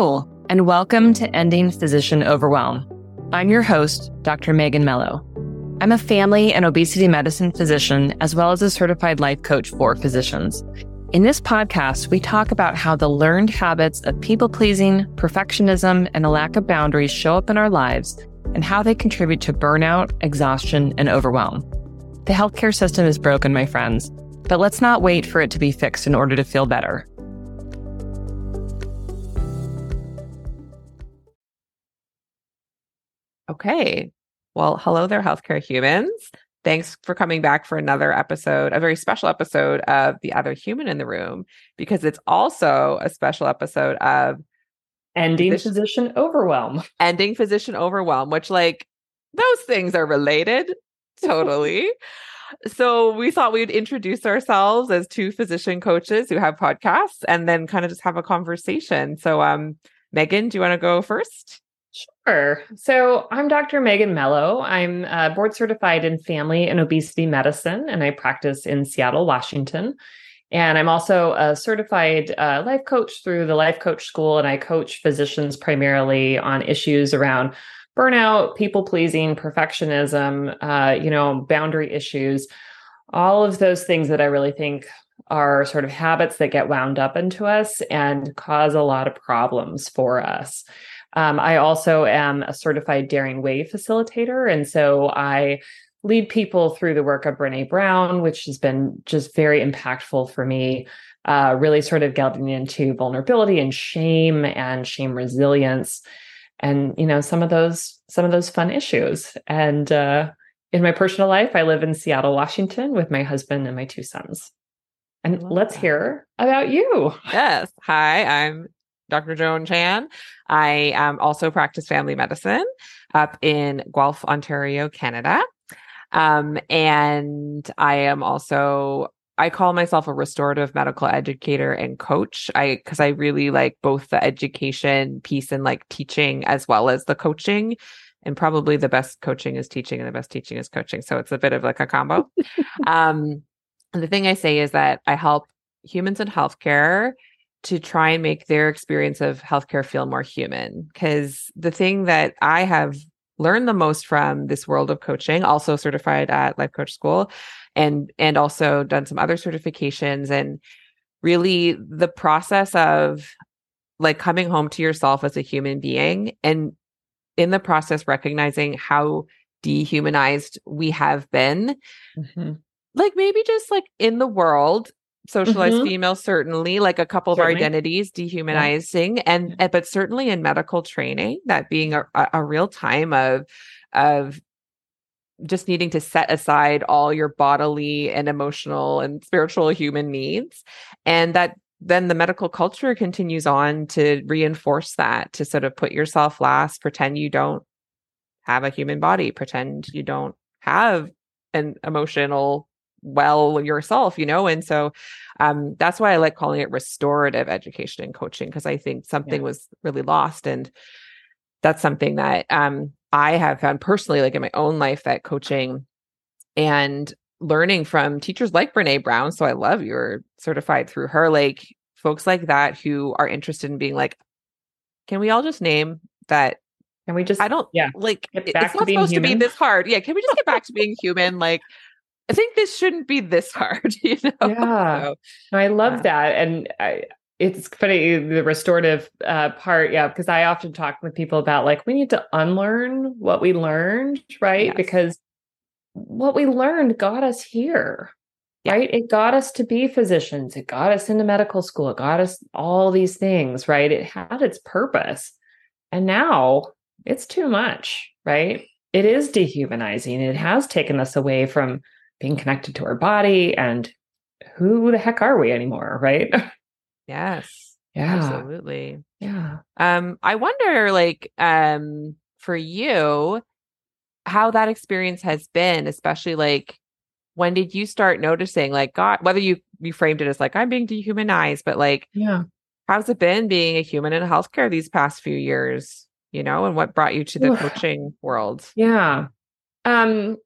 Hello, and welcome to Ending Physician Overwhelm. I'm your host, Dr. Megan Mello. I'm a family and obesity medicine physician, as well as a certified life coach for physicians. In this podcast, we talk about how the learned habits of people pleasing, perfectionism, and a lack of boundaries show up in our lives and how they contribute to burnout, exhaustion, and overwhelm. The healthcare system is broken, my friends, but let's not wait for it to be fixed in order to feel better. Okay. Well, hello there, healthcare humans. Thanks for coming back for another episode, a very special episode of The Other Human in the Room, because it's also a special episode of Ending physician, physician overwhelm. Ending physician overwhelm, which, like, those things are related totally. so we thought we'd introduce ourselves as two physician coaches who have podcasts and then kind of just have a conversation. So, um, Megan, do you want to go first? Sure. So I'm Dr. Megan Mello. I'm uh, board certified in family and obesity medicine, and I practice in Seattle, Washington. And I'm also a certified uh, life coach through the Life Coach School, and I coach physicians primarily on issues around burnout, people pleasing, perfectionism, uh, you know, boundary issues, all of those things that I really think are sort of habits that get wound up into us and cause a lot of problems for us. Um, I also am a certified Daring Way facilitator. And so I lead people through the work of Brene Brown, which has been just very impactful for me. Uh, really sort of getting into vulnerability and shame and shame resilience and you know some of those some of those fun issues and uh, in my personal life i live in seattle washington with my husband and my two sons and let's that. hear about you yes hi i'm Dr. Joan Chan. I um, also practice family medicine up in Guelph, Ontario, Canada. Um, and I am also, I call myself a restorative medical educator and coach. I, cause I really like both the education piece and like teaching as well as the coaching. And probably the best coaching is teaching and the best teaching is coaching. So it's a bit of like a combo. um, and the thing I say is that I help humans in healthcare to try and make their experience of healthcare feel more human. Because the thing that I have learned the most from this world of coaching, also certified at Life Coach School, and and also done some other certifications, and really the process of like coming home to yourself as a human being, and in the process recognizing how dehumanized we have been. Mm-hmm like maybe just like in the world socialized mm-hmm. female certainly like a couple certainly. of identities dehumanizing yeah. and, and but certainly in medical training that being a, a real time of of just needing to set aside all your bodily and emotional and spiritual human needs and that then the medical culture continues on to reinforce that to sort of put yourself last pretend you don't have a human body pretend you don't have an emotional well yourself you know and so um that's why i like calling it restorative education and coaching because i think something yeah. was really lost and that's something that um i have found personally like in my own life that coaching and learning from teachers like brene brown so i love you're certified through her like folks like that who are interested in being like can we all just name that can we just I don't yeah like it's not supposed human? to be this hard. Yeah, can we just get back to being human? Like I think this shouldn't be this hard, you know? Yeah. So, no, I love that. And I, it's funny, the restorative uh, part. Yeah. Because I often talk with people about like, we need to unlearn what we learned, right? Yes. Because what we learned got us here, yeah. right? It got us to be physicians. It got us into medical school. It got us all these things, right? It had its purpose. And now it's too much, right? It is dehumanizing. It has taken us away from being connected to our body and who the heck are we anymore, right? Yes. Yeah. Absolutely. Yeah. Um I wonder like um for you how that experience has been, especially like when did you start noticing like god whether you you framed it as like I'm being dehumanized, but like yeah. How's it been being a human in healthcare these past few years? You know, and what brought you to the coaching world? Yeah. Um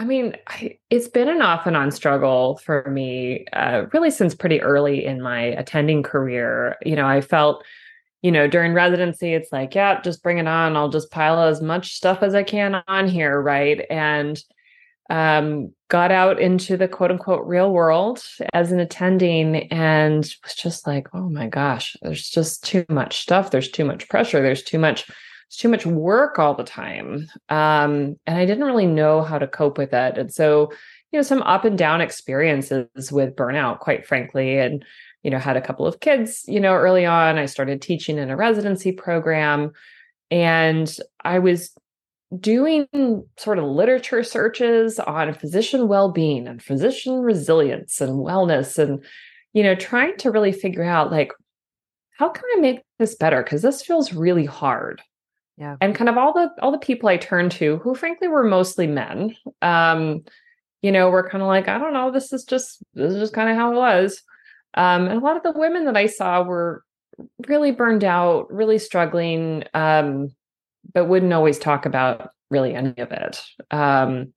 I mean, I, it's been an off and on struggle for me, uh, really since pretty early in my attending career. You know, I felt you know, during residency, it's like, yeah, just bring it on. I'll just pile as much stuff as I can on here. Right. And um, got out into the quote unquote real world as an attending and was just like, oh my gosh, there's just too much stuff. There's too much pressure. There's too much, it's too much work all the time. Um, and I didn't really know how to cope with it. And so, you know, some up and down experiences with burnout, quite frankly. And, you know, had a couple of kids, you know, early on. I started teaching in a residency program. And I was doing sort of literature searches on physician well-being and physician resilience and wellness and you know trying to really figure out like how can i make this better because this feels really hard yeah and kind of all the all the people i turned to who frankly were mostly men um you know were kind of like i don't know this is just this is just kind of how it was um and a lot of the women that i saw were really burned out really struggling um but wouldn't always talk about really any of it. Um,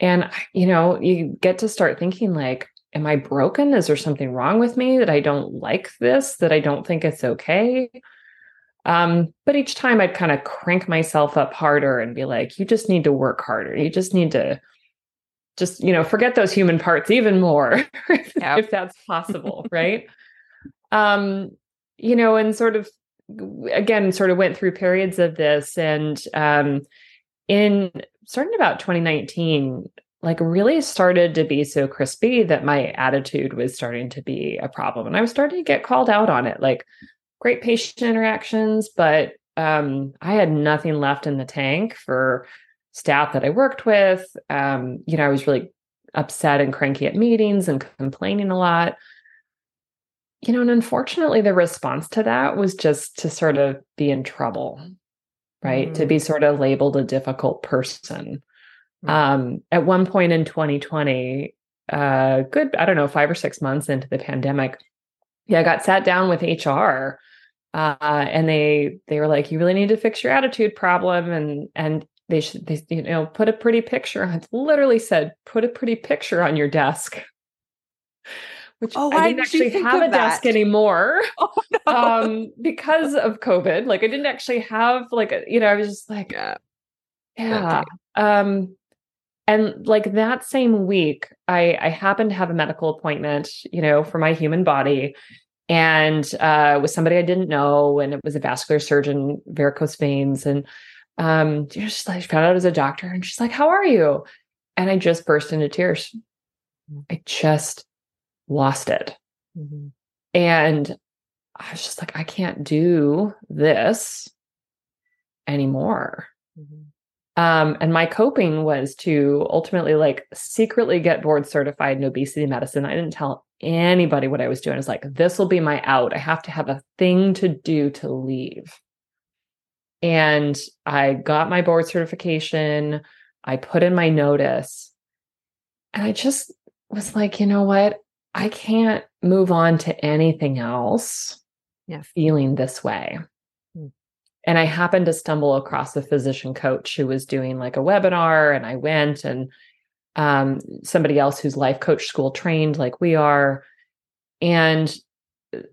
and you know, you get to start thinking like, am I broken? Is there something wrong with me that I don't like this? That I don't think it's okay? Um, but each time I'd kind of crank myself up harder and be like, you just need to work harder. You just need to just, you know, forget those human parts even more if, if that's possible, right? Um, you know, and sort of again sort of went through periods of this and um in starting about 2019 like really started to be so crispy that my attitude was starting to be a problem and i was starting to get called out on it like great patient interactions but um i had nothing left in the tank for staff that i worked with um you know i was really upset and cranky at meetings and complaining a lot you know, and unfortunately, the response to that was just to sort of be in trouble, right? Mm-hmm. To be sort of labeled a difficult person. Mm-hmm. Um, at one point in 2020, uh, good, I don't know, five or six months into the pandemic, yeah, I got sat down with HR, uh, and they they were like, "You really need to fix your attitude problem," and and they should, they, you know, put a pretty picture. I literally said, "Put a pretty picture on your desk." which oh, I didn't actually have a that? desk anymore oh, no. um, because of COVID. Like I didn't actually have like a, you know, I was just like, yeah. yeah. Um, and like that same week, I I happened to have a medical appointment, you know, for my human body, and uh, with somebody I didn't know, and it was a vascular surgeon, varicose veins, and um, you know, just like found out as a doctor, and she's like, "How are you?" And I just burst into tears. Mm. I just lost it. Mm-hmm. And I was just like, I can't do this anymore. Mm-hmm. Um, and my coping was to ultimately like secretly get board certified in obesity medicine. I didn't tell anybody what I was doing. I was like, this will be my out. I have to have a thing to do to leave. And I got my board certification. I put in my notice. And I just was like, you know what? I can't move on to anything else yeah. feeling this way. Mm. And I happened to stumble across a physician coach who was doing like a webinar, and I went and um, somebody else who's life coach school trained like we are. And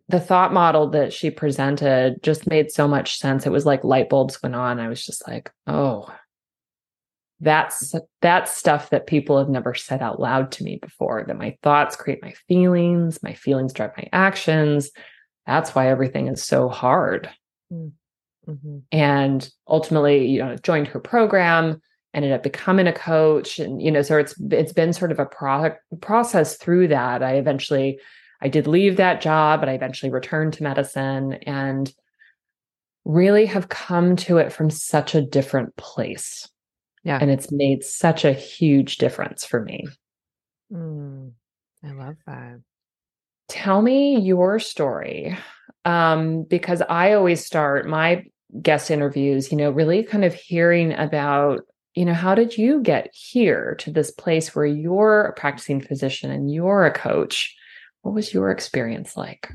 the thought model that she presented just made so much sense. It was like light bulbs went on. I was just like, oh, that's that's stuff that people have never said out loud to me before that my thoughts create my feelings my feelings drive my actions that's why everything is so hard mm, mm-hmm. and ultimately you know joined her program ended up becoming a coach and you know so it's it's been sort of a pro- process through that i eventually i did leave that job but i eventually returned to medicine and really have come to it from such a different place yeah. And it's made such a huge difference for me. Mm, I love that. Tell me your story. Um, because I always start my guest interviews, you know, really kind of hearing about, you know, how did you get here to this place where you're a practicing physician and you're a coach? What was your experience like?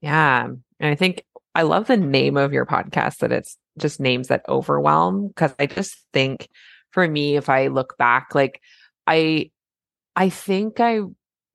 Yeah. And I think I love the name of your podcast that it's just names that overwhelm because I just think for me if i look back like i i think i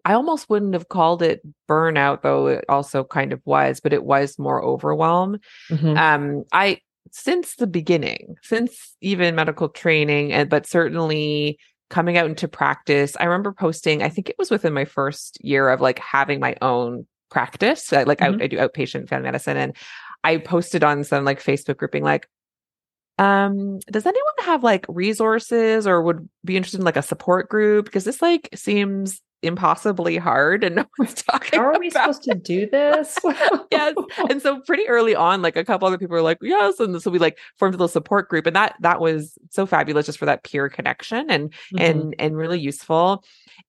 I almost wouldn't have called it burnout, though it also kind of was, but it was more overwhelm. Mhm. Um, I since the beginning, since even medical training, and but certainly coming out into practice, I remember posting. I think it was within my first year of like having my own practice. Like Mhm. I, I do outpatient family medicine, and I posted on some like Facebook grouping like um does anyone have like resources or would be interested in like a support group because this like seems impossibly hard and no one's talking How are we supposed to do this? yes. And so pretty early on like a couple other people were like yes and so we like formed a little support group and that that was so fabulous just for that peer connection and Mhm. and and really useful.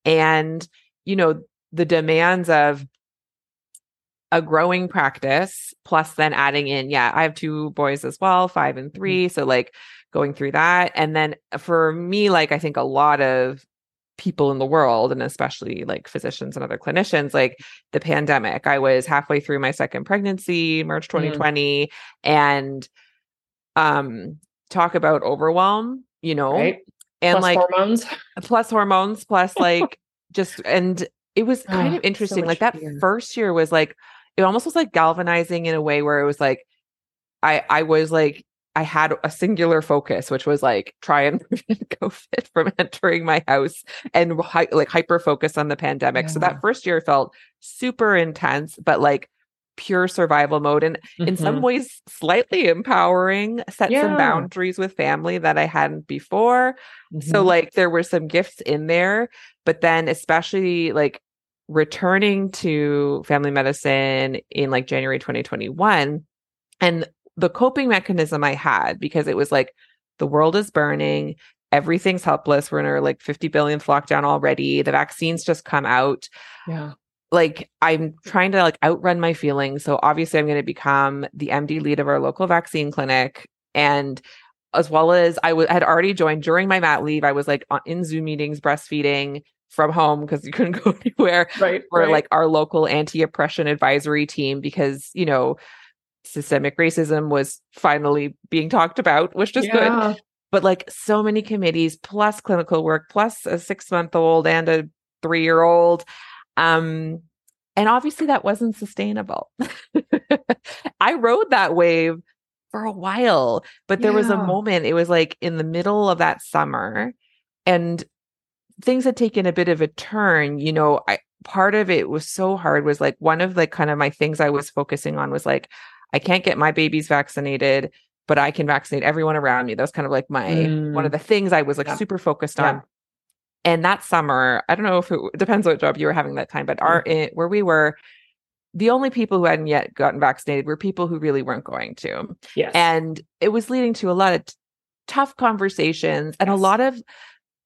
And you know the demands of a growing practice plus then adding in yeah i have two boys as well 5 and 3 so like going through that. And then for me like i think a lot of people in the world and especially like physicians and other clinicians like the pandemic i was halfway through my second pregnancy march 2020 and um talk about overwhelm you know right? and Plus like hormones. plus hormones plus like just and it was kind Oh, of interesting much like that fear. first year was like it almost was like galvanizing in a way where it was like i i was like i had a singular focus which was like try and prevent covid from entering my house and hy- like hyper focus on the pandemic so that first year felt super intense but like pure survival mode and in some Mhm. ways slightly empowering set some boundaries with family that i hadn't before so Mhm. like there were some gifts in there, but then especially like returning to family medicine in like January 2021 and the coping mechanism I had because it was like the world is burning, everything's helpless. We're in our like 50 billionth lockdown already. The vaccines just come out yeah. like I'm trying to like outrun my feelings. So obviously I'm going to become the MD lead of our local vaccine clinic and as well as I w- had already joined during my mat leave. I was like on- in Zoom meetings breastfeeding from home because you couldn't go anywhere Right. or right. like our local anti-oppression advisory team because, you know, systemic racism was finally being talked about, which is good. But like so many committees plus clinical work plus a six month old and a three year old um and obviously that wasn't sustainable. I rode that wave for a while but there was a moment it was like in the middle of that summer and things had taken a bit of a turn you know i part of it was so hard was like one of like kind of my things i was focusing on was like i can't get my babies vaccinated but i can vaccinate everyone around me that was kind of like my one Mm. of the things i was like Yeah. super focused Yeah. on and that summer i don't know if it depends what job you were having that time but our Mm. it, where we were the only people who hadn't yet gotten vaccinated were people who really weren't going to Yes. and it was leading to a lot of t- tough conversations and a lot of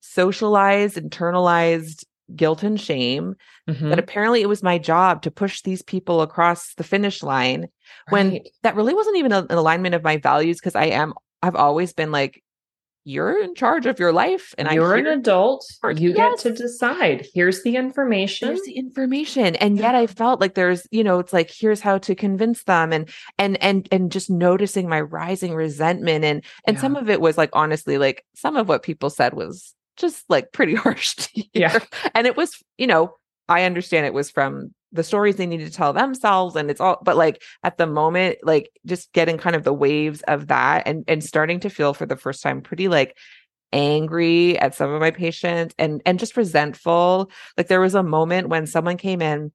socialized internalized guilt and shame Mhm. that apparently it was my job to push these people across the finish line when that really wasn't even a- an alignment of my values because i am i've always been like you're in charge of your life and you're an adult. You get to decide. Here's the information. there's the information and yet i felt like there's you know it's like here's how to convince them and and and and just noticing my rising resentment and and some of it was like honestly like some of what people said was just like pretty harsh to hear. Yeah. and it was you know i understand it was from the stories they needed to tell themselves and it's all but like at the moment like just getting kind of the waves of that and and starting to feel for the first time pretty like angry at some of my patients and and just resentful like there was a moment when someone came in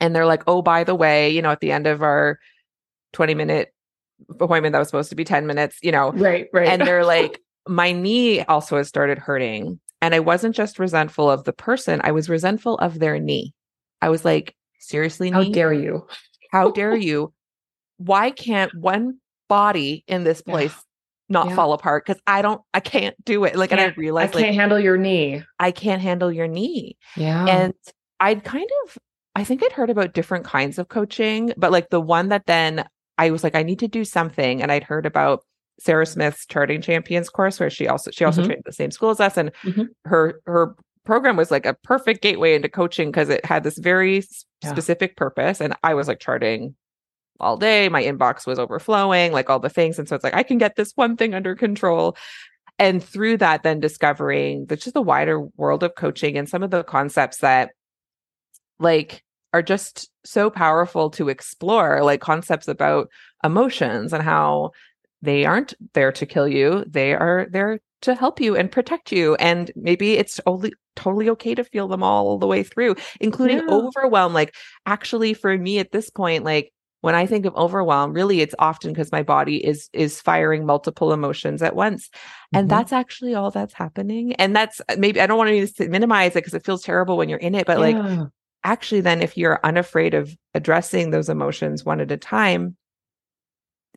and they're like oh by the way you know at the end of our 20 minute appointment that was supposed to be 10 minutes you know right. Right. and they're like my knee also has started hurting and i wasn't just resentful of the person i was resentful of their knee i was like seriously how dare you? how dare you why can't one body in this Yeah. place not Yeah. fall apart because i don't i can't do it like and i Can't- I realized can't like handle your knee. i can't handle your knee Yeah. and I'd kind of I think I'd heard about different kinds of coaching, but like the one that then I was like I need to do something and I'd heard about Sarah Smith's charting champions course where she also she also Mhm. trained at the same school as us and Mhm. her her program was like a perfect gateway into coaching because it had this very Yeah. specific purpose and I was like charting all day my inbox was overflowing like all the things and so it's like I can get this one thing under control and through that then discovering the just the wider world of coaching and some of the concepts that like are just so powerful to explore like concepts about emotions and how they aren't there to kill you they are there to help you and protect you and maybe it's only totally okay to feel them all the way through including yeah. overwhelm like actually for me at this point like when i think of overwhelm really it's often because my body is is firing multiple emotions at once and mm-hmm. that's actually all that's happening and that's maybe i don't want to minimize it because it feels terrible when you're in it but yeah. like actually then if you're unafraid of addressing those emotions one at a time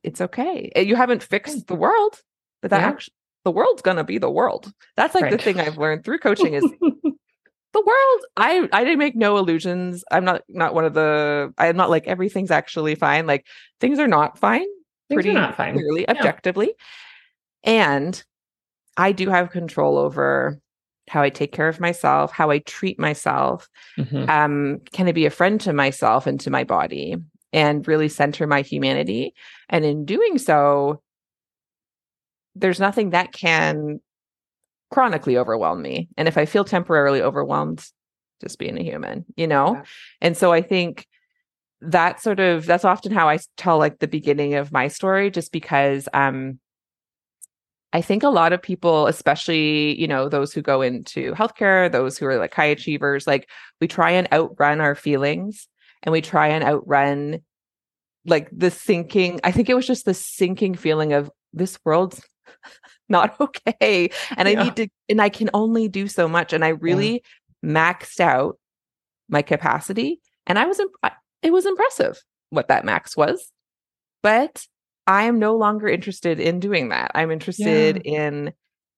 it's okay. Eh, you haven't fixed the world but that yeah. actually the world's gonna be the world. That's like right. the thing i've learned through coaching is the world i i didn't make no illusions. I'm not not one of the i'm not like everything's actually fine. Like things are not fine things pretty not fine. clearly objectively. And i do have control over how I take care of myself, how I treat myself. Mm-hmm. Um, can I be a friend to myself and to my body and really center my humanity? And in doing so, there's nothing that can chronically overwhelm me. And if I feel temporarily overwhelmed, just being a human, you know? Yeah. And so I think that sort of that's often how I tell like the beginning of my story, just because um I think a lot of people, especially, you know, those who go into healthcare, those who are like high achievers, like we try and outrun our feelings and we try and outrun like the sinking. I think it was just the sinking feeling of this world's not okay. And yeah. I need to, and I can only do so much. And I really yeah. maxed out my capacity. And I was, imp- it was impressive what that max was. But I am no longer interested in doing that. I'm interested yeah. in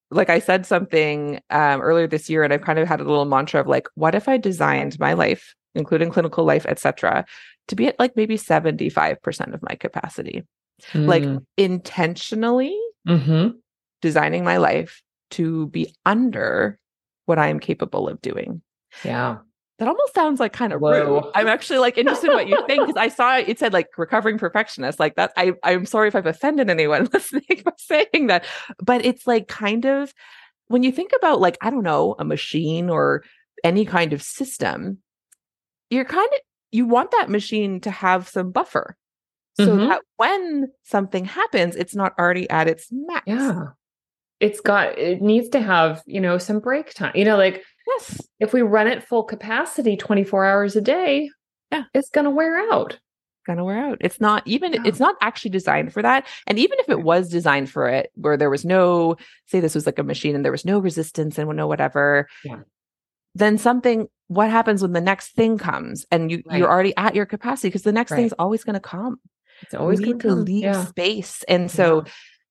like I said something um, earlier this year, and I've kind of had a little mantra of like, what if I designed my life, including clinical life, etc., to be at like maybe 75% of my capacity? Mm. Like intentionally mm-hmm. designing my life to be under what I am capable of doing. Yeah that almost sounds like kind of rude. I'm actually like interested in what you think because I saw it said like recovering perfectionist. Like that, I I'm sorry if I've offended anyone listening by saying that, but it's like kind of when you think about like I don't know a machine or any kind of system, you're kind of you want that machine to have some buffer so mm-hmm. that when something happens, it's not already at its max. Yeah, it's got it needs to have you know some break time. You know, like Yes. If we run it full capacity 24 hours a day, yeah, it's going to wear out. Going to wear out. It's not even, yeah. it's not actually designed for that. And even if it was designed for it, where there was no, say this was like a machine and there was no resistance and no whatever, yeah. Then something, what happens when the next thing comes and you, right. you're already at your capacity because the next right. thing's always going to come. It's always going to leave yeah. space. And so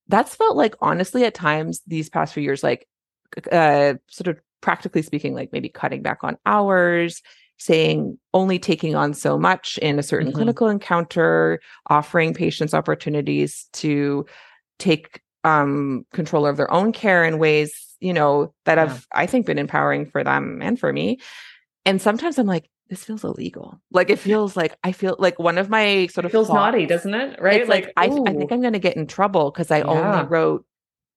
that's felt like honestly at times these past few years, like uh, sort of practically speaking, like maybe cutting back on hours, saying only taking on so much in a certain mm-hmm. clinical encounter, offering patients opportunities to take um, control of their own care in ways, you know, that yeah. have, I think, been empowering for them and for me. And sometimes I'm like, this feels illegal. Like it feels like I feel like one of my sort of it feels thoughts, naughty, doesn't it? Right? It's like, like I, I think I'm going to get in trouble because I yeah. only wrote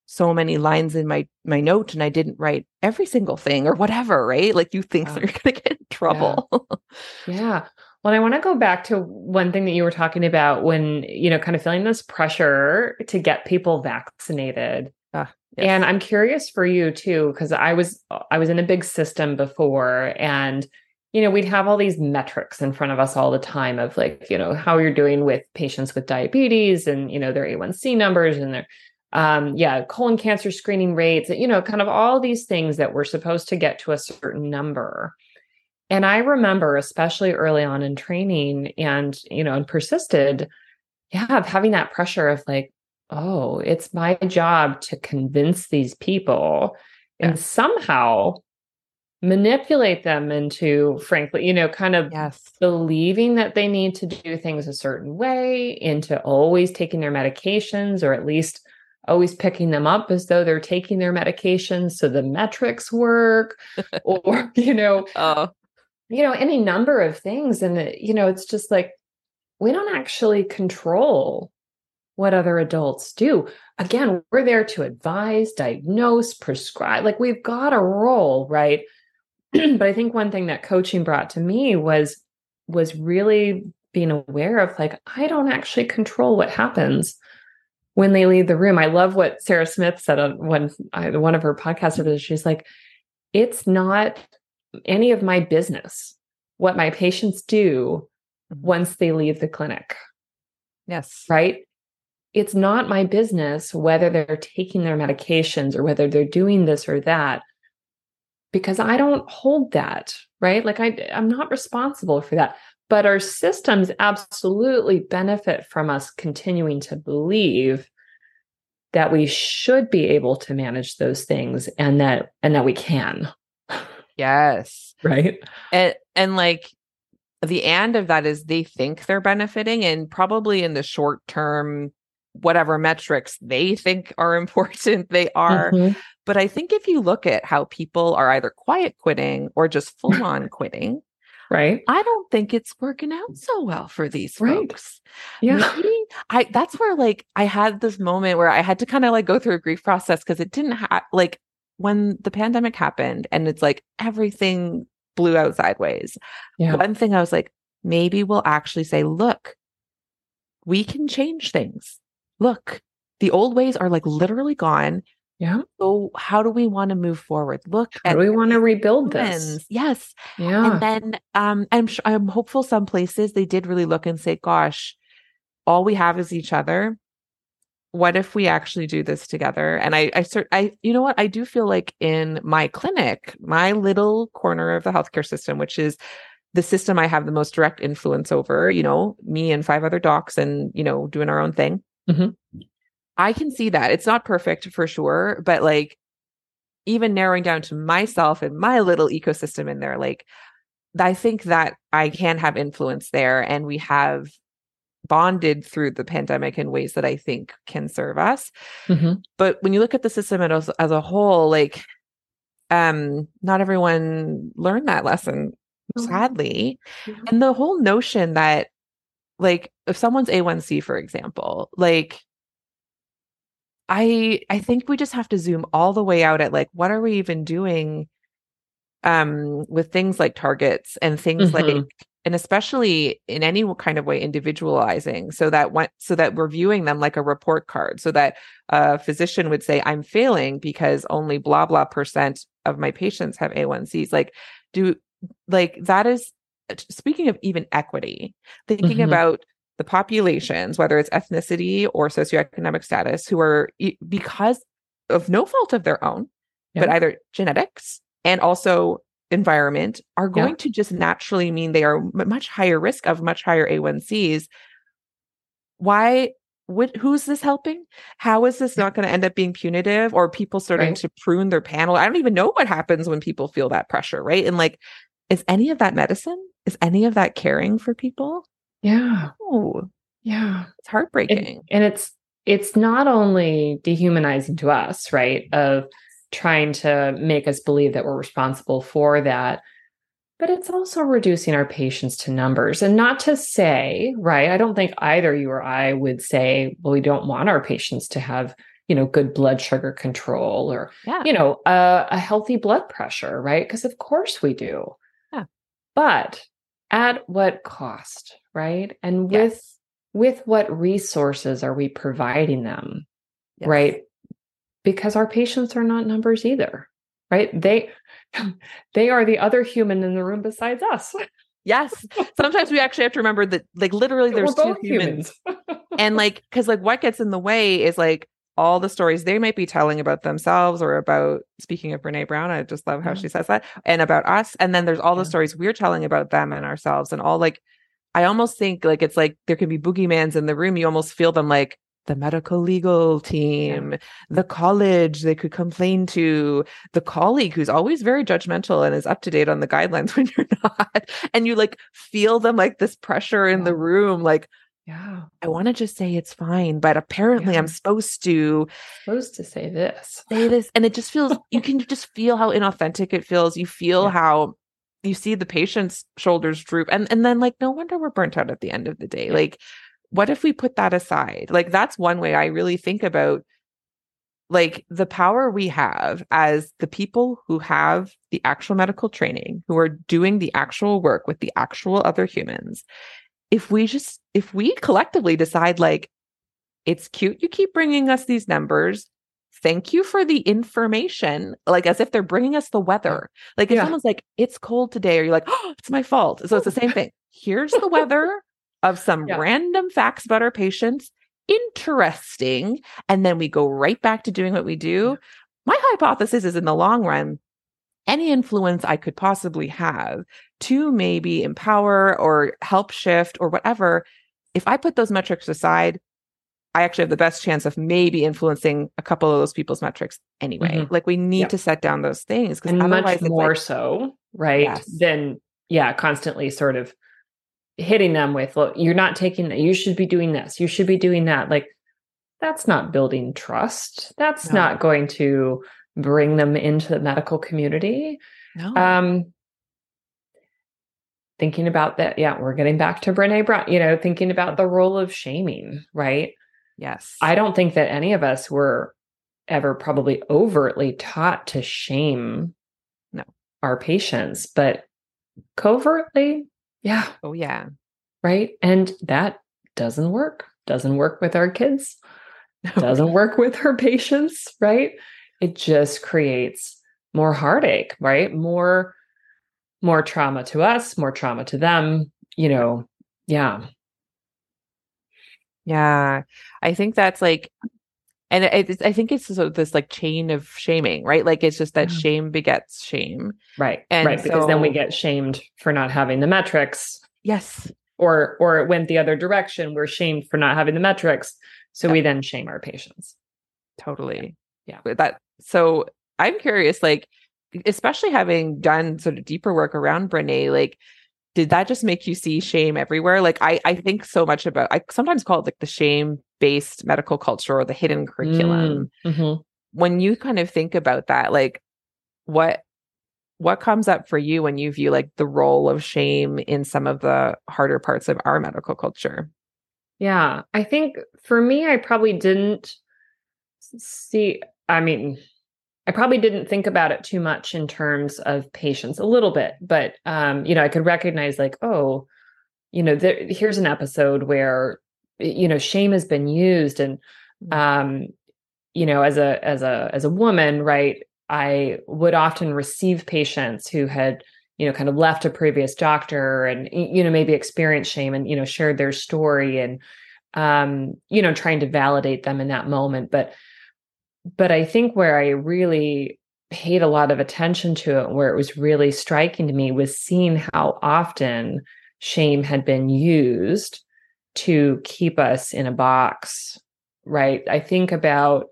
so many lines in my my note and I didn't write every single thing or whatever, right? Like you think you're going to get in trouble. Yeah. yeah. Well, I want to go back to one thing that you were talking about when, you know, kind of feeling this pressure to get people vaccinated. Uh, yes. And I'm curious for you too because I was I was in a big system before and you know, we'd have all these metrics in front of us all the time of like, you know, how you're doing with patients with diabetes and, you know, their A1C numbers and their um, yeah, colon cancer screening rates, you know, kind of all these things that we're supposed to get to a certain number. And I remember, especially early on in training and, you know, and persisted, yeah, of having that pressure of like, oh, it's my job to convince these people yeah. and somehow manipulate them into, frankly, you know, kind of yes. believing that they need to do things a certain way, into always taking their medications or at least always picking them up as though they're taking their medications so the metrics work or you know oh. you know any number of things and uh, you know it's just like we don't actually control what other adults do again we're there to advise diagnose prescribe like we've got a role right but I think one thing that coaching brought to me was was really being aware of like I don't actually control what happens when they leave the room. I love what Sarah Smith said on one one of her podcasts. She's like, it's not any of my business what my patients do mm-hmm. once they leave the clinic. Yes. Right. It's not my business whether they're taking their medications or whether they're doing this or that because I don't hold that, right? Like I I'm not responsible for that. But our systems absolutely benefit from us continuing to believe that we should be able to manage those things and that and that we can. Yes. Right. And and like the end of that is they think they're benefiting and probably in the short term whatever metrics they think are important they are mm-hmm. but i think if you look at how people are either quiet quitting or just full on quitting right i don't think it's working out so well for these right. folks yeah Maybe i that's where like i had this moment where i had to kind of like go through a grief process because it didn't have like when the pandemic happened and it's like everything blew out sideways. Yeah. One thing I was like, maybe we'll actually say, look, we can change things. Look, the old ways are like literally gone. Yeah. So how do we want to move forward? Look, how do we want to rebuild this? Yes. Yeah. And then um, I'm I'm hopeful some places they did really look and say, gosh, all we have is each other what if we actually do this together and i i cert i you know what i do feel like in my clinic my little corner of the healthcare system which is the system i have the most direct influence over you know me and five other docs and you know doing our own thing mm-hmm. i can see that it's not perfect for sure but like even narrowing down to myself and my little ecosystem in there like i think that i can have influence there and we have bonded through the pandemic in ways that I think can serve us. Mm-hmm. But when you look at the system as, as a whole, like, um, not everyone learned that lesson, mm-hmm. sadly. Mm-hmm. And the whole notion that, like, if someone's A1C, for example, like, I I think we just have to zoom all the way out at like what are we even doing um with things like targets and things mm-hmm. like and especially in any kind of way individualizing so that when, so that we're viewing them like a report card so that a physician would say i'm failing because only blah blah percent of my patients have a1cs like do like that is speaking of even equity thinking mm-hmm. about the populations whether it's ethnicity or socioeconomic status who are because of no fault of their own yeah. but either genetics and also environment are going yeah. to just naturally mean they are much higher risk of much higher A1Cs. Why what who's this helping? How is this not going to end up being punitive or people starting right. to prune their panel? I don't even know what happens when people feel that pressure, right? And like, is any of that medicine? Is any of that caring for people? Yeah. Oh, yeah. It's heartbreaking. And, and it's it's not only dehumanizing to us, right? Of trying to make us believe that we're responsible for that. But it's also reducing our patients to numbers. And not to say, right? I don't think either you or I would say, well, we don't want our patients to have, you know, good blood sugar control or, yeah. you know, a, a healthy blood pressure, right? Because of course we do. Yeah. But at what cost, right? And with yes. with what resources are we providing them? Yes. Right? because our patients are not numbers either right they they are the other human in the room besides us yes sometimes we actually have to remember that like literally there's two humans, humans. and like because like what gets in the way is like all the stories they might be telling about themselves or about speaking of Brene Brown, I just love how mm-hmm. she says that, and about us. And then there's all yeah. the stories we're telling about them and ourselves, and all like I almost think like it's like there can be boogeymans in the room. You almost feel them like the medical legal team, yeah. the college they could complain to, the colleague who's always very judgmental and is up to date on the guidelines when you're not. And you like feel them like this pressure in the room, like, yeah, I want to just say it's fine, but apparently yeah. I'm supposed to supposed to say this. Say this. And it just feels you can just feel how inauthentic it feels. You feel how you see the patient's shoulders droop and and then like no wonder we're burnt out at the end of the day. Like what if we put that aside? Like that's one way I really think about like the power we have as the people who have the actual medical training, who are doing the actual work with the actual other humans, if we just, if we collectively decide, like, it's cute you keep bringing us these numbers. Thank you for the information, like as if they're bringing us the weather. Like if yeah. someone's like, it's cold today, or you're like, oh, it's my fault. So it's the same thing. Here's the weather of some yeah. random facts about our patients interesting. And then we go right back to doing what we do. My hypothesis is in the long run, any influence I could possibly have to maybe empower or help shift or whatever, if I put those metrics aside, I actually have the best chance of maybe influencing a couple of those people's metrics anyway. Mm-hmm. Like we need yep. to set down those things because much more like, so, right? Yes. Than yeah, constantly sort of hitting them with, "Look, you're not taking that. You should be doing this. You should be doing that." Like that's not building trust. That's no. not going to bring them into the medical community. No. Um, thinking about that, yeah, we're getting back to Brene Brown, you know, thinking about the role of shaming, right? Yes. I don't think that any of us were ever probably overtly taught to shame no. our patients, but covertly, yeah. Oh, yeah. Right. And that doesn't work. Doesn't work with our kids. Doesn't work with our patients. Right. It just creates more heartache, right? More, more trauma to us, more trauma to them, you know. Yeah. Yeah. I think that's like and it, I think it's so this like chain of shaming, right? Like it's just that mm. shame begets shame, right? And right, because then we get shamed for not having the metrics. Yes, or or it went the other direction. We're shamed for not having the metrics, so yeah. we then shame our patients. Totally, yeah. yeah. That so I'm curious, like especially having done sort of deeper work around Brene, like did that just make you see shame everywhere? Like I I think so much about I sometimes call it like the shame based medical culture or the hidden curriculum. Mm, mm-hmm. When you kind of think about that, like what what comes up for you when you view like the role of shame in some of the harder parts of our medical culture? Yeah, I think for me, I probably didn't see. I mean, I probably didn't think about it too much in terms of patients, a little bit, but um, you know, I could recognize like, oh, you know, there, here's an episode where you know shame has been used and mm. um you know as a as a as a woman right i would often receive patients who had you know kind of left a previous doctor and you know maybe experienced shame and you know shared their story and um you know trying to validate them in that moment but but i think where i really paid a lot of attention to it where it was really striking to me was seeing how often shame had been used to keep us in a box, right? I think about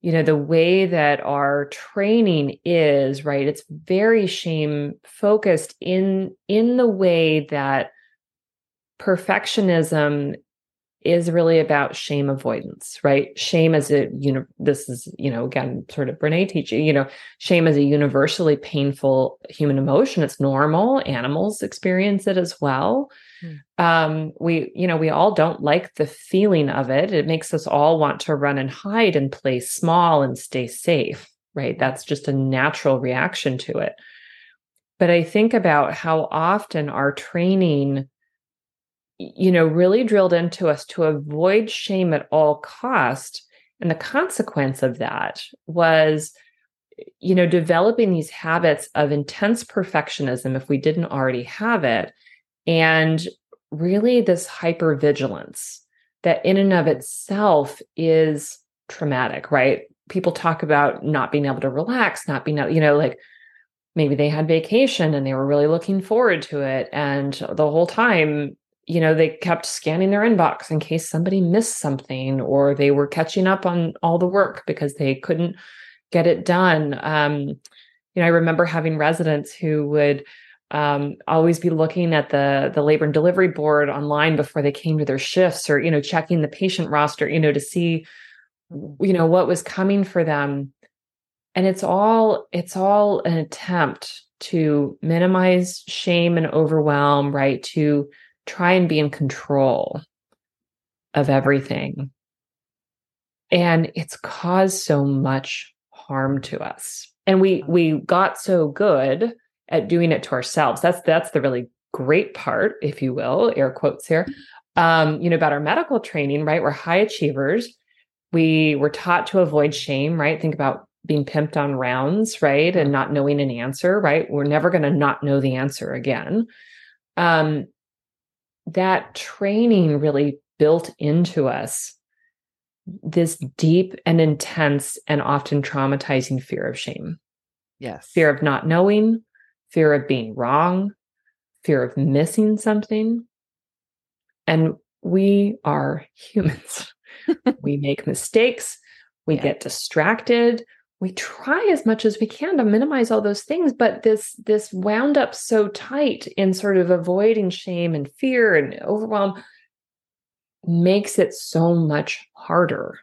you know the way that our training is right it's very shame focused in in the way that perfectionism is really about shame avoidance, right? Shame as a, you know, this is, you know, again, sort of Brene teaching, you know, shame is a universally painful human emotion. It's normal. Animals experience it as well. Hmm. Um, we, you know, we all don't like the feeling of it. It makes us all want to run and hide and play small and stay safe, right? That's just a natural reaction to it. But I think about how often our training you know really drilled into us to avoid shame at all cost. And the consequence of that was you know developing these habits of intense perfectionism if we didn't already have it and really this hypervigilance that in and of itself is traumatic right? People talk about not being able to relax not being able you know like maybe they had vacation and they were really looking forward to it and the whole time you know, they kept scanning their inbox in case somebody missed something or they were catching up on all the work because they couldn't get it done. Um, you know, I remember having residents who would um, always be looking at the the labor and delivery board online before they came to their shifts, or you know, checking the patient roster, you know, to see, you know, what was coming for them. And it's all it's all an attempt to minimize shame and overwhelm, right? To try and be in control of everything. and it's caused so much harm to us. And we we got so good at doing it to ourselves. That's that's the really great part, if you will, air quotes here. Um, you know, about our medical training, right? We're high achievers. We were taught to avoid shame, right? Think about being pimped on rounds, right? And not knowing an answer, right? We're never going to not know the answer again. Um, that training really built into us this deep and intense and often traumatizing fear of shame. Yes. Fear of not knowing, fear of being wrong, fear of missing something. And we are humans. we make mistakes, we yeah. get distracted, we try as much as we can to minimize all those things but this this wound up so tight in sort of avoiding shame and fear and overwhelm makes it so much harder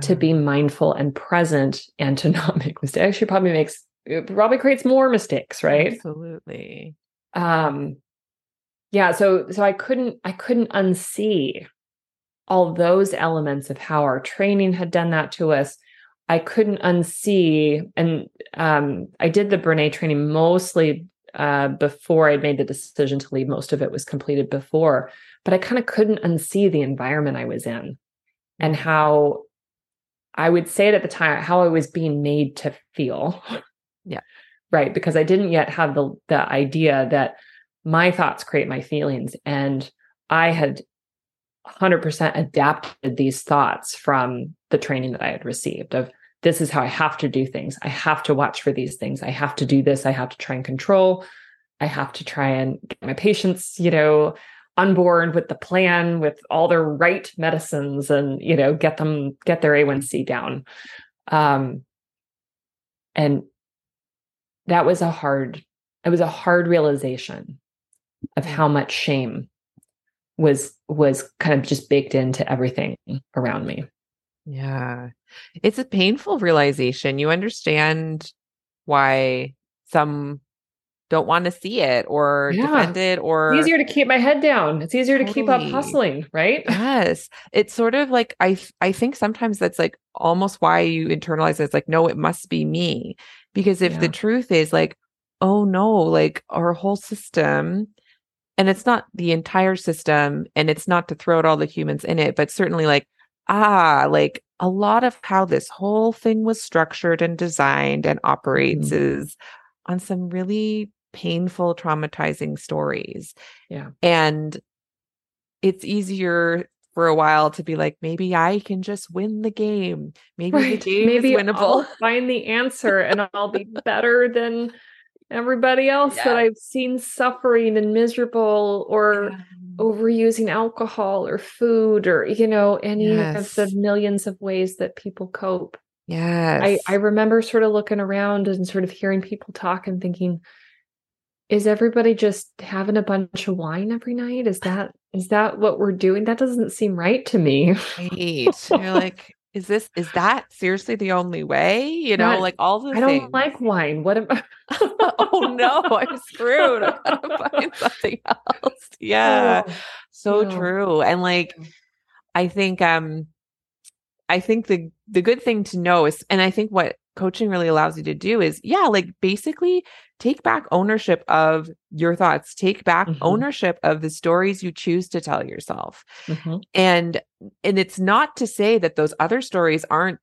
to be mindful and present and to not make mistakes. Actually probably makes it probably creates more mistakes right? Absolutely. Um yeah so so i couldn't i couldn't unsee all those elements of how our training had done that to us I couldn't unsee, and um, I did the Brene training mostly uh, before I'd made the decision to leave. Most of it was completed before, but I kind of couldn't unsee the environment I was in and how I would say it at the time, how I was being made to feel. Yeah. Right. Because I didn't yet have the the idea that my thoughts create my feelings. And I had 100% adapted these thoughts from the training that I had received of this is how I have to do things. I have to watch for these things. I have to do this. I have to try and control. I have to try and get my patients, you know, on board with the plan with all their right medicines and, you know, get them get their A1C down. Um and that was a hard it was a hard realization of how much shame was was kind of just baked into everything around me. Yeah. It's a painful realization. You understand why some don't want to see it or yeah. defend it or it's easier to keep my head down. It's easier totally. to keep up hustling, right? Yes. It's sort of like I I think sometimes that's like almost why you internalize it. It's like, no, it must be me. Because if yeah. the truth is like, oh no, like our whole system and it's not the entire system and it's not to throw out all the humans in it, but certainly like ah, like a lot of how this whole thing was structured and designed and operates mm-hmm. is on some really painful, traumatizing stories. Yeah. And it's easier for a while to be like, maybe I can just win the game. Maybe right. the game maybe is winnable. I'll find the answer and I'll be better than everybody else yeah. that I've seen suffering and miserable or yeah overusing alcohol or food or you know any yes. of the millions of ways that people cope. Yeah I, I remember sort of looking around and sort of hearing people talk and thinking is everybody just having a bunch of wine every night? Is that is that what we're doing? That doesn't seem right to me. Right. You're like is this is that seriously the only way? You know like all the i things. don't like wine. What am I- oh no i'm screwed. I gotta find something else. Yeah. Oh, so true. And like i think um i think the the good thing to know is and i think what coaching really allows you to do is yeah like basically take back ownership of your thoughts take back mm-hmm. ownership of the stories you choose to tell yourself mm-hmm. and and it's not to say that those other stories aren't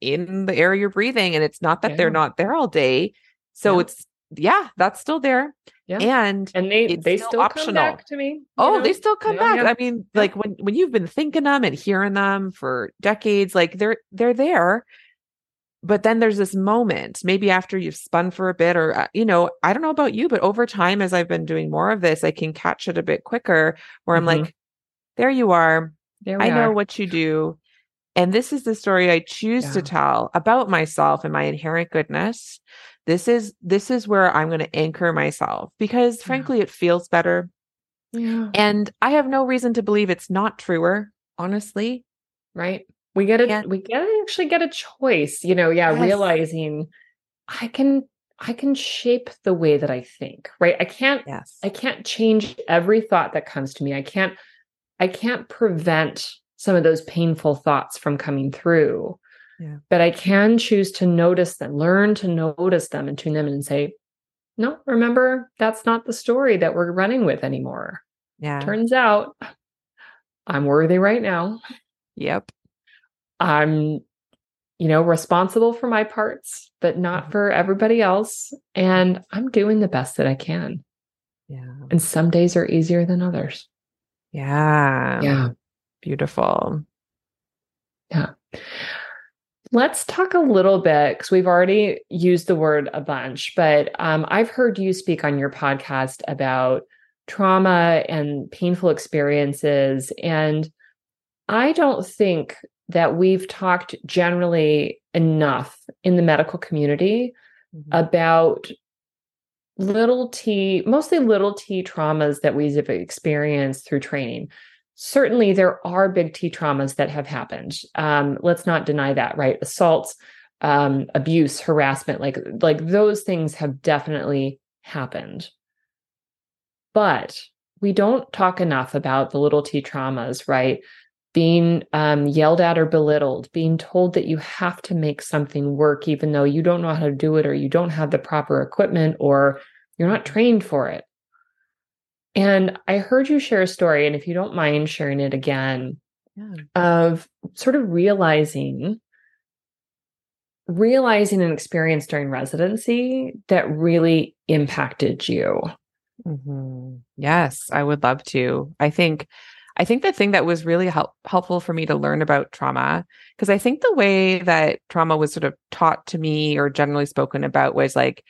in the air you're breathing and it's not that yeah. they're not there all day so yeah. it's yeah that's still there yeah. and and they they still, still optional. come back to me oh know? they still come back i mean like when when you've been thinking them and hearing them for decades like they're they're there but then there's this moment maybe after you've spun for a bit or uh, you know i don't know about you but over time as i've been doing more of this i can catch it a bit quicker where i'm mm-hmm. like there you are there i know what you do and this is the story i choose yeah. to tell about myself and my inherent goodness this is this is where i'm going to anchor myself because frankly yeah. it feels better yeah. and i have no reason to believe it's not truer honestly right we get it we get actually get a choice you know yeah yes. realizing i can i can shape the way that i think right i can't yes i can't change every thought that comes to me i can't i can't prevent some of those painful thoughts from coming through. Yeah. But I can choose to notice them, learn to notice them and tune them in and say, no, remember, that's not the story that we're running with anymore. Yeah. Turns out I'm worthy right now. Yep. I'm, you know, responsible for my parts, but not for everybody else. And I'm doing the best that I can. Yeah. And some days are easier than others. Yeah. Yeah. Beautiful. Yeah. Let's talk a little bit because we've already used the word a bunch, but um, I've heard you speak on your podcast about trauma and painful experiences. And I don't think that we've talked generally enough in the medical community Mhm. about little t, mostly little t traumas that we've experienced through training. Certainly, there are big T traumas that have happened. Um, let's not deny that, right? Assaults, um, abuse, harassment, like like those things have definitely happened. But we don't talk enough about the little T traumas, right? Being um, yelled at or belittled, being told that you have to make something work, even though you don't know how to do it, or you don't have the proper equipment, or you're not trained for it. And I heard you share a story, and if you don't mind sharing it again, Yeah. of sort of realizing realizing an experience during residency that really impacted you. Mhm. Yes, I would love to. I think I think the thing that was really help, helpful for me to learn about trauma because I think the way that trauma was sort of taught to me or generally spoken about was like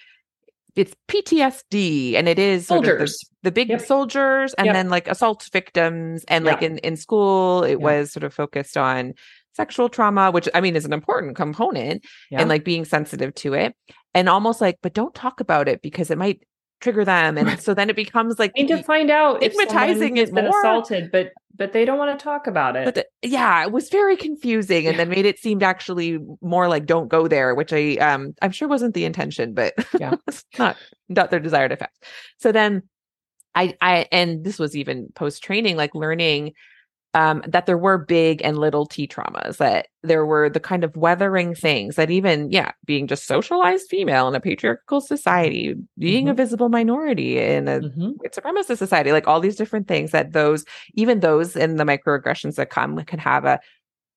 it's PTSD and it is sort of the, Soldiers. the big Yep. soldiers and Yep. then like assault victims and like in in school it Yeah. was sort of focused on sexual trauma which I mean is an important component Yeah. and like being sensitive to it and almost like but don't talk about it because it might trigger them and so then it becomes like need to find out if Stigmatizing is has been more- assaulted, but but they don't want to talk about it. but the- yeah it was very confusing and Yeah. then made it seemed actually more like don't go there which i um i'm sure wasn't the intention but Yeah. it's not not their desired effect so then i i and this was even post training like learning um that there were big and little t traumas that there were the kind of weathering things that even yeah being just socialized female in a patriarchal society being a Mhm. visible minority in a Mhm. white supremacist society, like all these different things that those, even those in the microaggressions that come can have a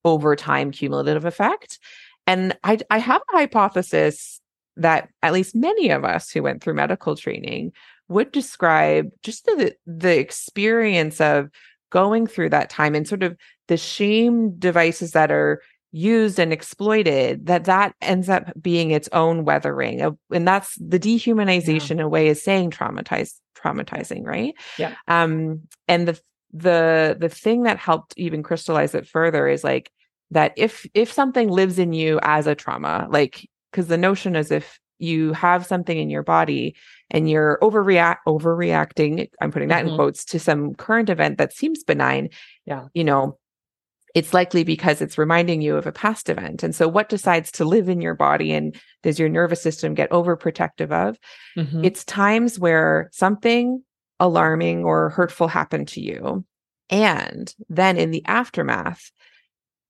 over time cumulative effect. And I, I have a hypothesis that at least many of us who went through medical training would describe just the the experience of going through that time and sort of the shame devices that are used and exploited that that ends up being its own weathering of, and that's the dehumanization in a way is saying traumatized traumatizing right Yeah. um and the the the thing that helped even crystallize it further is like that if if something lives in you as a trauma like because the notion is if you have something in your body and you're overreact overreacting i'm putting that Mhm. in quotes to some current event that seems benign Yeah. you know it's likely because it's reminding you of a past event and so what decides to live in your body and does your nervous system get overprotective of Mhm. it's times where something alarming or hurtful happened to you. And then in the aftermath,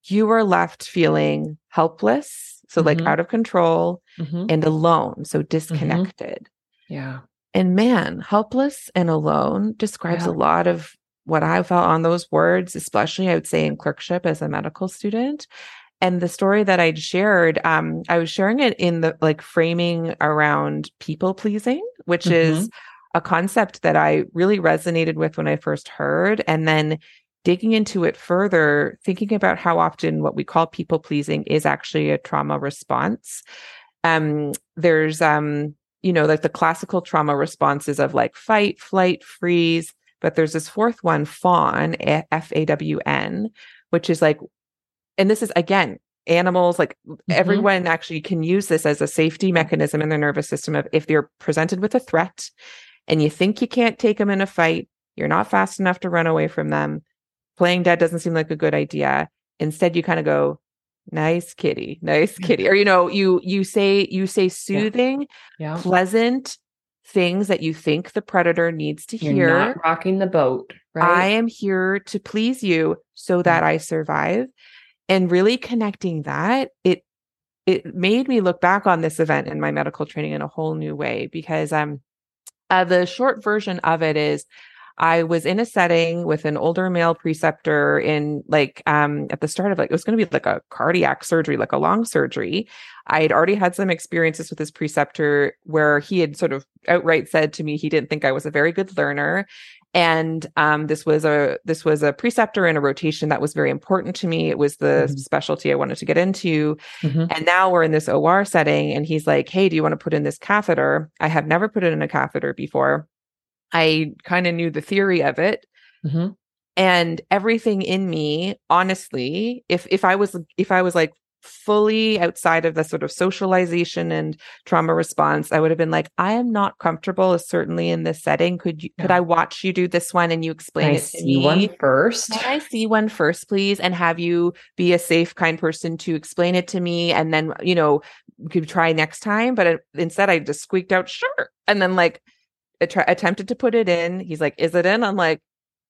you are left feeling helpless. So, like Mhm. out of control Mhm. and alone. So, disconnected. Yeah. And man, helpless and alone describes Yeah. a lot of what I felt on those words, especially I would say in clerkship as a medical student. And the story that I'd shared, um, I was sharing it in the like framing around people pleasing, which is a concept that I really resonated with when I first heard. And then digging into it further, thinking about how often what we call people pleasing is actually a trauma response. Um, there's um, you know, like the classical trauma responses of like fight, flight, freeze. But there's this fourth one, fawn, F A W N, which is like, and this is again, animals, like mm-hmm. everyone actually can use this as a safety mechanism in their nervous system of if they're presented with a threat and you think you can't take them in a fight, you're not fast enough to run away from them. Playing dead doesn't seem like a good idea. Instead, you kind of go, nice kitty, nice kitty. Or you know, you you say you say soothing, Yeah. pleasant things that you think the predator needs to You're hear. not rocking the boat, right I am here to please you so that I survive. And really connecting that, it it made me look back on this event in my medical training in a whole new way because um uh, the short version of it is I was in a setting with an older male preceptor in like um at the start of like it was going to be like a cardiac surgery, like a long surgery. I had already had some experiences with this preceptor where he had sort of outright said to me he didn't think I was a very good learner. And um, this was a this was a preceptor in a rotation that was very important to me. It was the Mhm. specialty I wanted to get into. Mhm. And now we're in this OR setting, and he's like, Hey, do you want to put in this catheter? I have never put it in a catheter before. I kind of knew the theory of it. Mhm. And everything in me, honestly, if if I was if I was like fully outside of the sort of socialization and trauma response, I would have been like, I am not comfortable, certainly in this setting. Could you could I watch you do this one and you Can explain I it to see me? one first? Can I see one first, please? And have you be a safe, kind person to explain it to me. And then, you know, could try next time. But it, instead, I just squeaked out, sure. And then, like, att- attempted to put it in. He's like, is it in? I'm like,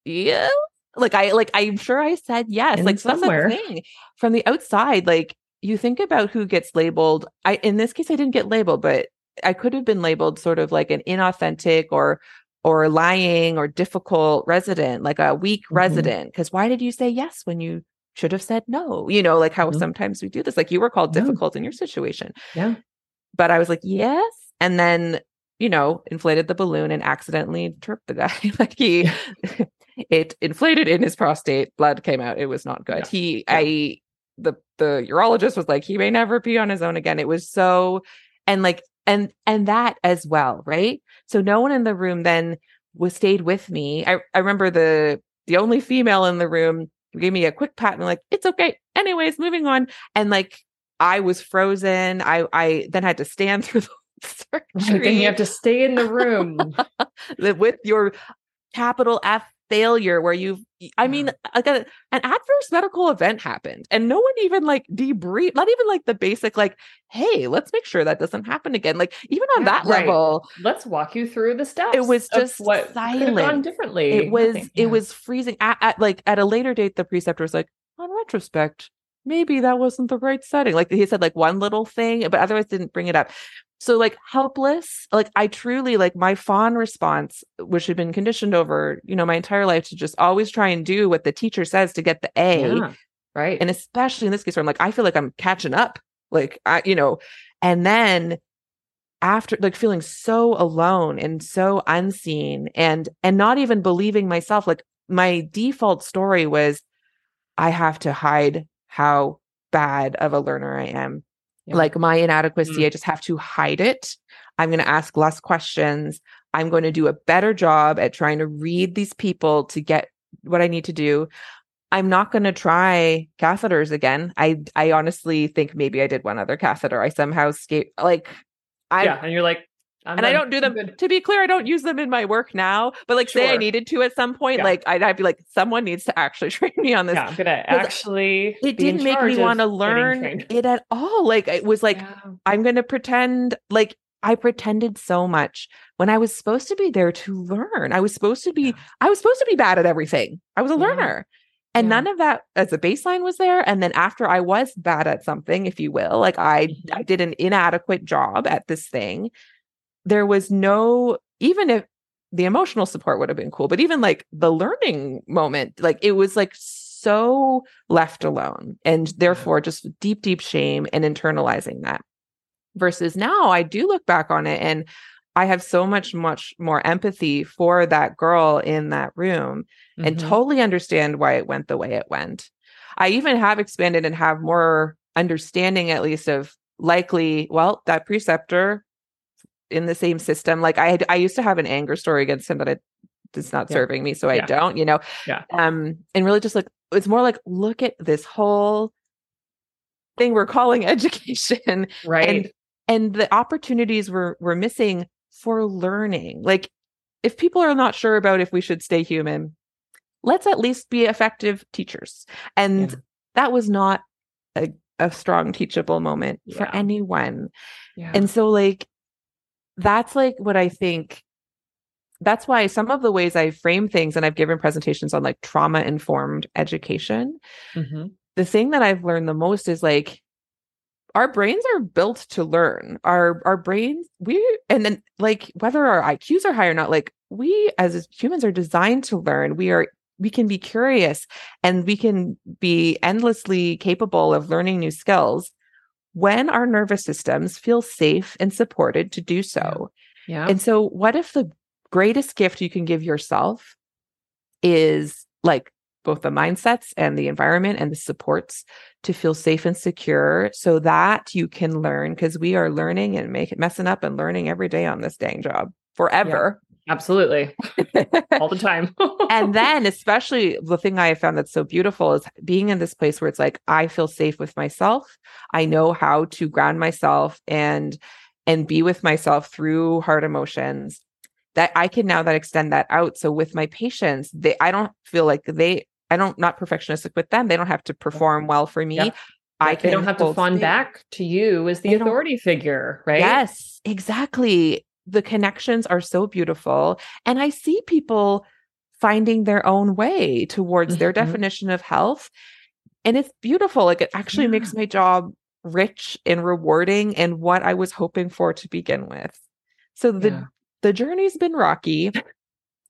yeah. Like, I, like, I'm sure I said yes. In like, so that's the somewhere. thing. From the outside, like, you think about who gets labeled. I, in this case, I didn't get labeled, but I could have been labeled sort of like an inauthentic or or lying or difficult resident, like a weak Mhm. resident. Because why did you say yes when you should have said no? You know, like how Mhm. sometimes we do this. Like you were called difficult in your situation. Yeah. But I was like, yes. And then, you know, inflated the balloon and accidentally tripped the guy. like he it inflated in his prostate, blood came out. It was not good. Yeah. He Yeah. I the the urologist was like, he may never pee on his own again. It was so and like and and that as well, right? So no one in the room then was stayed with me. I, I remember the the only female in the room gave me a quick pat and like, it's okay. Anyways, moving on. And like I was frozen. I I then had to stand through the surgery Then you have to stay in the room. with your capital F failure where you've I mean like a, an adverse medical event happened and no one even like debrief not even like the basic like hey let's make sure that doesn't happen again like even on Yeah, that right. level Let's walk you through the steps. It was just what could have gone silent. differently. it was Nothing. it was freezing at, at like at a later date the preceptor was like on retrospect maybe that wasn't the right setting like he said like one little thing but otherwise didn't bring it up so like helpless like i truly like my fawn response which had been conditioned over you know my entire life to just always try and do what the teacher says to get the a Yeah, right. and especially in this case where i'm like i feel like i'm catching up like i you know and then after like feeling so alone and so unseen and and not even believing myself like my default story was i have to hide how bad of a learner i am Yeah. like my inadequacy Mm. i just have to hide it. I'm going to ask less questions. I'm going to do a better job at trying to read these people to get what i need to do. I'm not going to try catheters again. I i honestly think maybe i did one other catheter. I somehow escaped like i yeah, and you're like, I'm and I don't do them. good. To be clear, I don't use them in my work now. But like, say I needed to at some point, Yeah. like I'd, I'd be like, someone needs to actually train me on this. Yeah, I'm gonna actually. It didn't make me want to learn it at all. Like it was like Yeah. I'm going to pretend like I pretended so much when I was supposed to be there to learn. I was supposed to be. I was supposed to be bad at everything. I was a learner. And none of that as a baseline was there and then after I was bad at something if you will, like I Mhm. I did an inadequate job at this thing. There was no even if the emotional support would have been cool, but even like the learning moment, like it was like so left alone and therefore just deep deep shame and internalizing that. Versus now i do look back on it and i have so much much more empathy for that girl in that room and Mhm. totally understand why it went the way it went. I even have expanded and have more understanding at least of likely well that preceptor in the same system like i had i used to have an anger story against him but it's not Yeah. serving me so i don't you know Yeah. um and really just like it's more like look at this whole thing we're calling education right. and and the opportunities we're we're missing for learning like if people are not sure about if we should stay human let's at least be effective teachers and Yeah. that was not a, a strong teachable moment for anyone yeah. and so like that's like what I think that's why some of the ways I frame things and I've given presentations on like trauma informed education. Mm-hmm. The thing that I've learned the most is like our brains are built to learn. Our our brains we and then like whether our IQs are high or not like we as humans are designed to learn. We are we can be curious and we can be endlessly capable of learning new skills when our nervous systems feel safe and supported to do so. Yeah. And so what if the greatest gift you can give yourself is like both the mindsets and the environment and the supports to feel safe and secure so that you can learn because we are learning and make it messing up and learning every day on this dang job forever. Absolutely. All the time. and then especially the thing I have found that's so beautiful is being in this place where it's like I feel safe with myself. I know how to ground myself and and be with myself through hard emotions that I can now that extend that out. So with my patients, they I don't feel like they I don't not perfectionistic with them. They don't have to perform well for me. Yep. I can they don't have to fawn back to you as the they authority figure, right? Yes, exactly. The connections are so beautiful. And I see people finding their own way towards mm-hmm. their definition of health. And it's beautiful. Like it actually yeah. makes my job rich and rewarding and what I was hoping for to begin with. So the yeah the journey's been rocky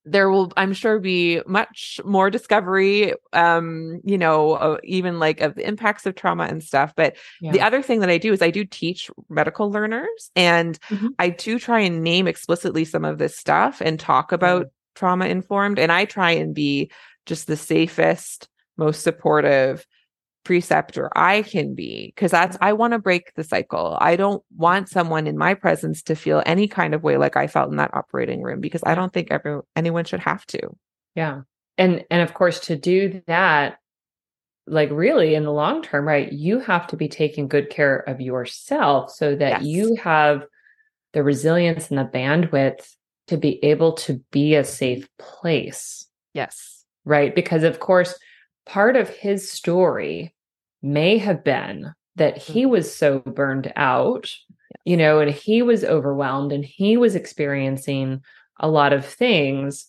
there will i'm sure be much more discovery um you know uh, even like of the impacts of trauma and stuff but yeah. the other thing that i do is i do teach medical learners and mm-hmm. i do try and name explicitly some of this stuff and talk about mm-hmm. trauma informed and i try and be just the safest most supportive preceptor I can be because that's mm-hmm. I want to break the cycle. I don't want someone in my presence to feel any kind of way like I felt in that operating room because I don't think every anyone should have to. Yeah. And and of course to do that like really in the long term, right? You have to be taking good care of yourself so that yes. you have the resilience and the bandwidth to be able to be a safe place. Yes. Right? Because of course part of his story may have been that he mm-hmm. was so burned out, you know, and he was overwhelmed and he was experiencing a lot of things.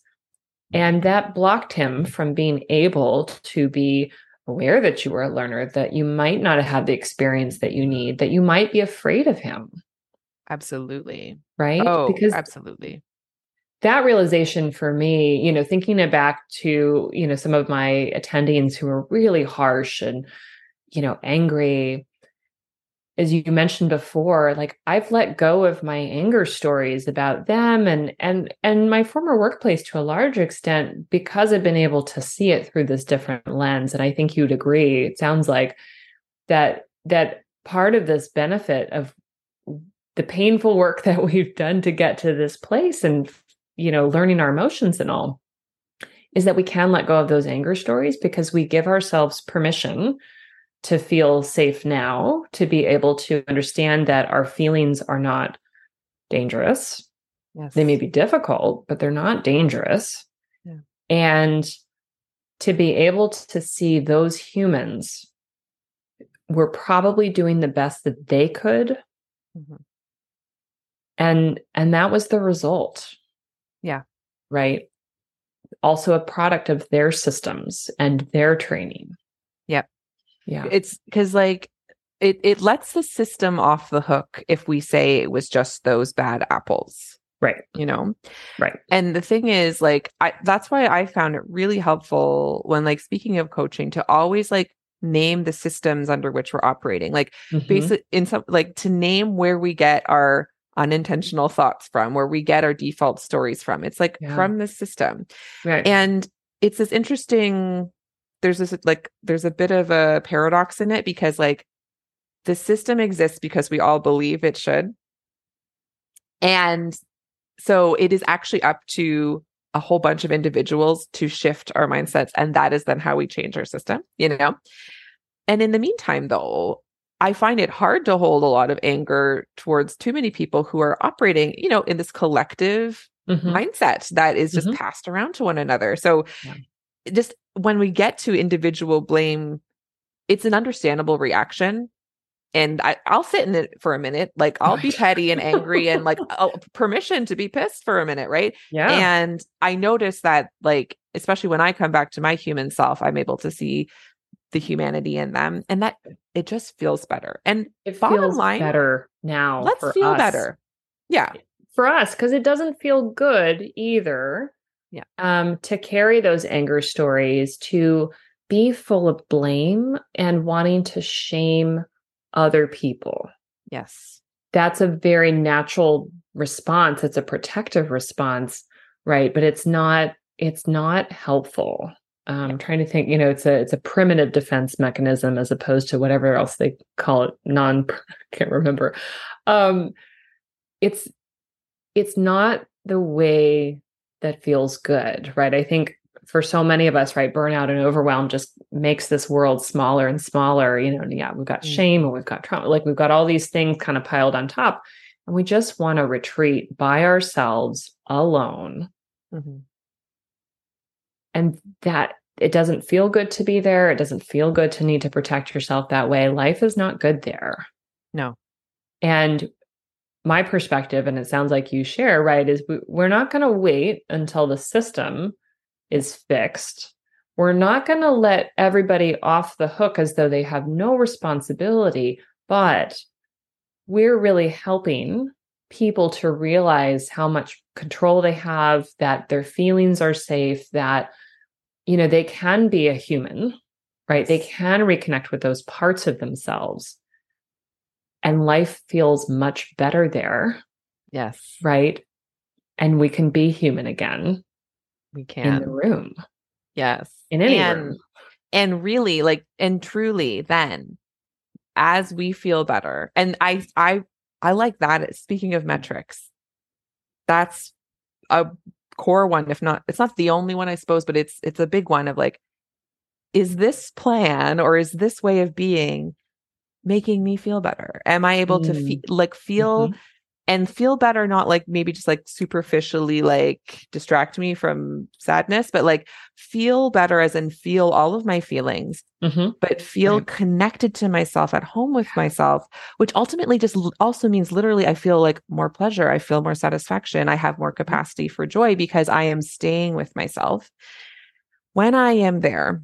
And that blocked him from being able to be aware that you were a learner, that you might not have had the experience that you need, that you might be afraid of him. Absolutely. Right? Oh, because absolutely. That realization for me, you know, thinking it back to, you know, some of my attendings who were really harsh and you know, angry. As you mentioned before, like I've let go of my anger stories about them and and and my former workplace to a large extent because I've been able to see it through this different lens. And I think you'd agree. It sounds like that that part of this benefit of the painful work that we've done to get to this place and you know learning our emotions and all is that we can let go of those anger stories because we give ourselves permission to feel safe now, to be able to understand that our feelings are not dangerous. Yes. They may be difficult, but they're not dangerous. Yeah. And to be able to see those humans were probably doing the best that they could. Mm-hmm. And and that was the result. Yeah. Right. Also a product of their systems and their training. Yep. Yeah. It's because like it it lets the system off the hook if we say it was just those bad apples. Right. You know? Right. And the thing is, like, I that's why I found it really helpful when like speaking of coaching to always like name the systems under which we're operating. Like mm-hmm. basically in some like to name where we get our unintentional thoughts from, where we get our default stories from. It's like yeah. from the system. Right. And it's this interesting there's this like there's a bit of a paradox in it because like the system exists because we all believe it should and so it is actually up to a whole bunch of individuals to shift our mindsets and that is then how we change our system you know and in the meantime though i find it hard to hold a lot of anger towards too many people who are operating you know in this collective mm-hmm. mindset that is just mm-hmm. passed around to one another so yeah. just when we get to individual blame, it's an understandable reaction. and I, I'll sit in it for a minute. Like I'll be petty and angry and like oh, permission to be pissed for a minute, right? Yeah. And I notice that, like, especially when I come back to my human self, I'm able to see the humanity in them, and that it just feels better. And it feels line, better now. let's feel us. better. Yeah, for us because it doesn't feel good either. Yeah. Um, to carry those anger stories, to be full of blame and wanting to shame other people. yes, That's a very natural response. It's a protective response, right? But it's not. It's not helpful. Um, I'm trying to think. You know, it's a it's a primitive defense mechanism as opposed to whatever else they call it. Non. I can't remember. Um, it's it's not the way that feels good, right? I think for so many of us, right, burnout and overwhelm just makes this world smaller and smaller. You know, yeah, we've got Mm. shame and we've got trauma, like we've got all these things kind of piled on top. And we just want to retreat by ourselves alone. Mhm. And that it doesn't feel good to be there. It doesn't feel good to need to protect yourself that way. Life is not good there. no, And my perspective, and it sounds like you share, right, is we, we're not going to wait until the system is fixed. We're not going to let everybody off the hook as though they have no responsibility, but we're really helping people to realize how much control they have, that their feelings are safe, that, you know, they can be a human, right? They can reconnect with those parts of themselves and life feels much better there, yes, right? And we can be human again we can. in the room, Yes. in any and, room. And really like and truly then as we feel better. And I I I like that speaking of metrics. That's a core one if not it's not the only one I suppose but it's it's a big one of like is this plan or is this way of being making me feel better? Am I able to Mm. feel like feel Mhm. and feel better not like maybe just like superficially like distract me from sadness but like feel better as in feel all of my feelings Mhm. but feel Right. connected to myself at home with myself which ultimately just l- also means literally i feel like more pleasure i feel more satisfaction i have more capacity for joy because i am staying with myself when i am there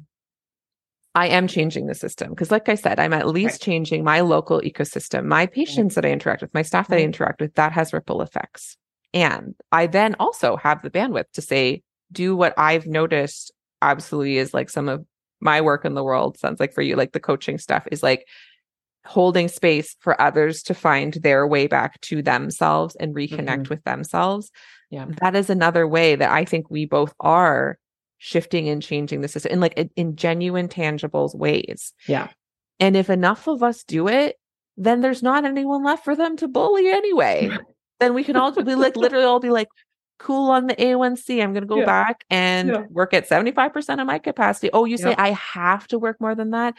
I am changing the system because, like I said, I'm at least Right. changing my local ecosystem, my patients that I interact with, my staff that I mm-hmm. interact with, that has ripple effects. And I then also have the bandwidth to say, do what I've noticed absolutely is like some of my work in the world sounds like for you, like the coaching stuff is like holding space for others to find their way back to themselves and reconnect mm-hmm. with themselves. Yeah. That is another way that I think we both are shifting and changing the system in like in- in genuine, tangible ways. Yeah. And if enough of us do it, then there's not anyone left for them to bully anyway. then we can all be like literally all be like, cool on the A1C. I'm gonna go Yeah. back and Yeah. work at 75% of my capacity. Oh, you say Yep. I have to work more than that?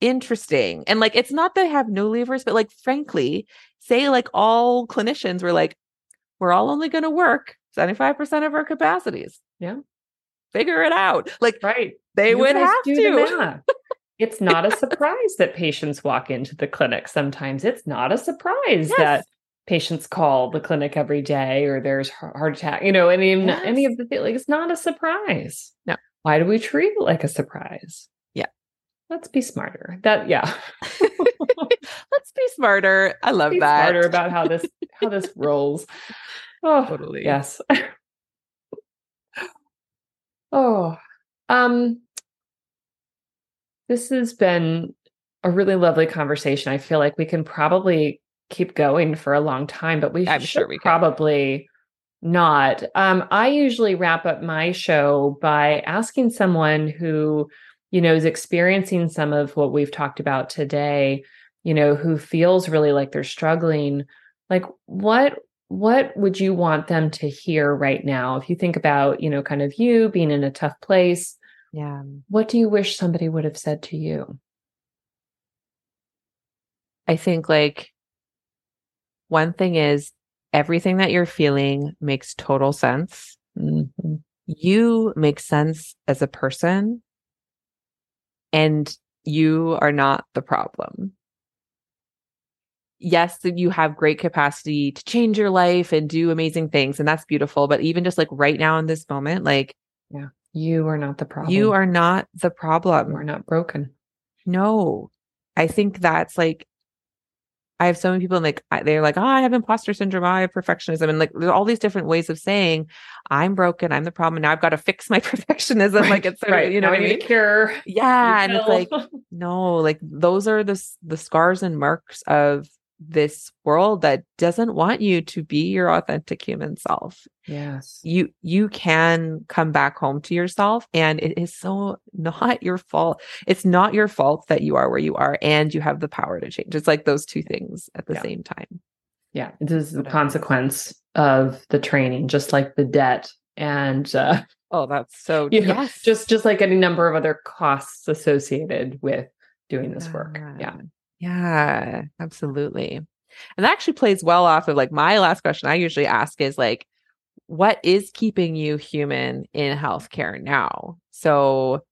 Interesting. And like it's not that I have no levers, but like frankly, say like all clinicians were like, we're all only gonna work 75% of our capacities. Yeah. Figure it out. Like Right. they You would have to. It's not a surprise that patients walk into the clinic. Sometimes it's not a surprise Yes. that patients call the clinic every day or there's heart attack, you know, any, any of the things. Like, it's not a surprise. No. Why do we treat it like a surprise? Yeah. Let's be smarter. That, yeah. Let's be smarter. I love be that. smarter about how this how this rolls. Oh, Totally. yes. oh, um, this has been a really lovely conversation. I feel like we can probably keep going for a long time, but we I'm should sure we can. probably not. Um, I usually wrap up my show by asking someone who, you know, is experiencing some of what we've talked about today, you know, who feels really like they're struggling, like what what would you want them to hear right now? If you think about, you know, kind of you being in a tough place, Yeah. what do you wish somebody would have said to you? I think like one thing is everything that you're feeling makes total sense. Mhm. You make sense as a person and you are not the problem. Yes, you have great capacity to change your life and do amazing things. And that's beautiful. But even just like right now in this moment, like, yeah, you are not the problem. You are not the problem. We're not broken. No, I think that's like, I have so many people and like they're like, oh, I have imposter syndrome, I have perfectionism, and like there's all these different ways of saying I'm broken, I'm the problem. And now I've got to fix my perfectionism. Right. Like it's right. Of, you know now what I mean? Cure. Yeah, and it's like no, like those are the the scars and marks of this world that doesn't want you to be your authentic human self. Yes. You you can come back home to yourself and it is so not your fault. It's not your fault that you are where you are and you have the power to change. It's like those two things at the yeah. same time. Yeah, it is the consequence of the training just like the debt and uh oh that's so you know, yes. just just like any number of other costs associated with doing this work. Yeah. Yeah, absolutely. And that actually plays well off of like my last question I usually ask is like, what is keeping you human in healthcare now? So,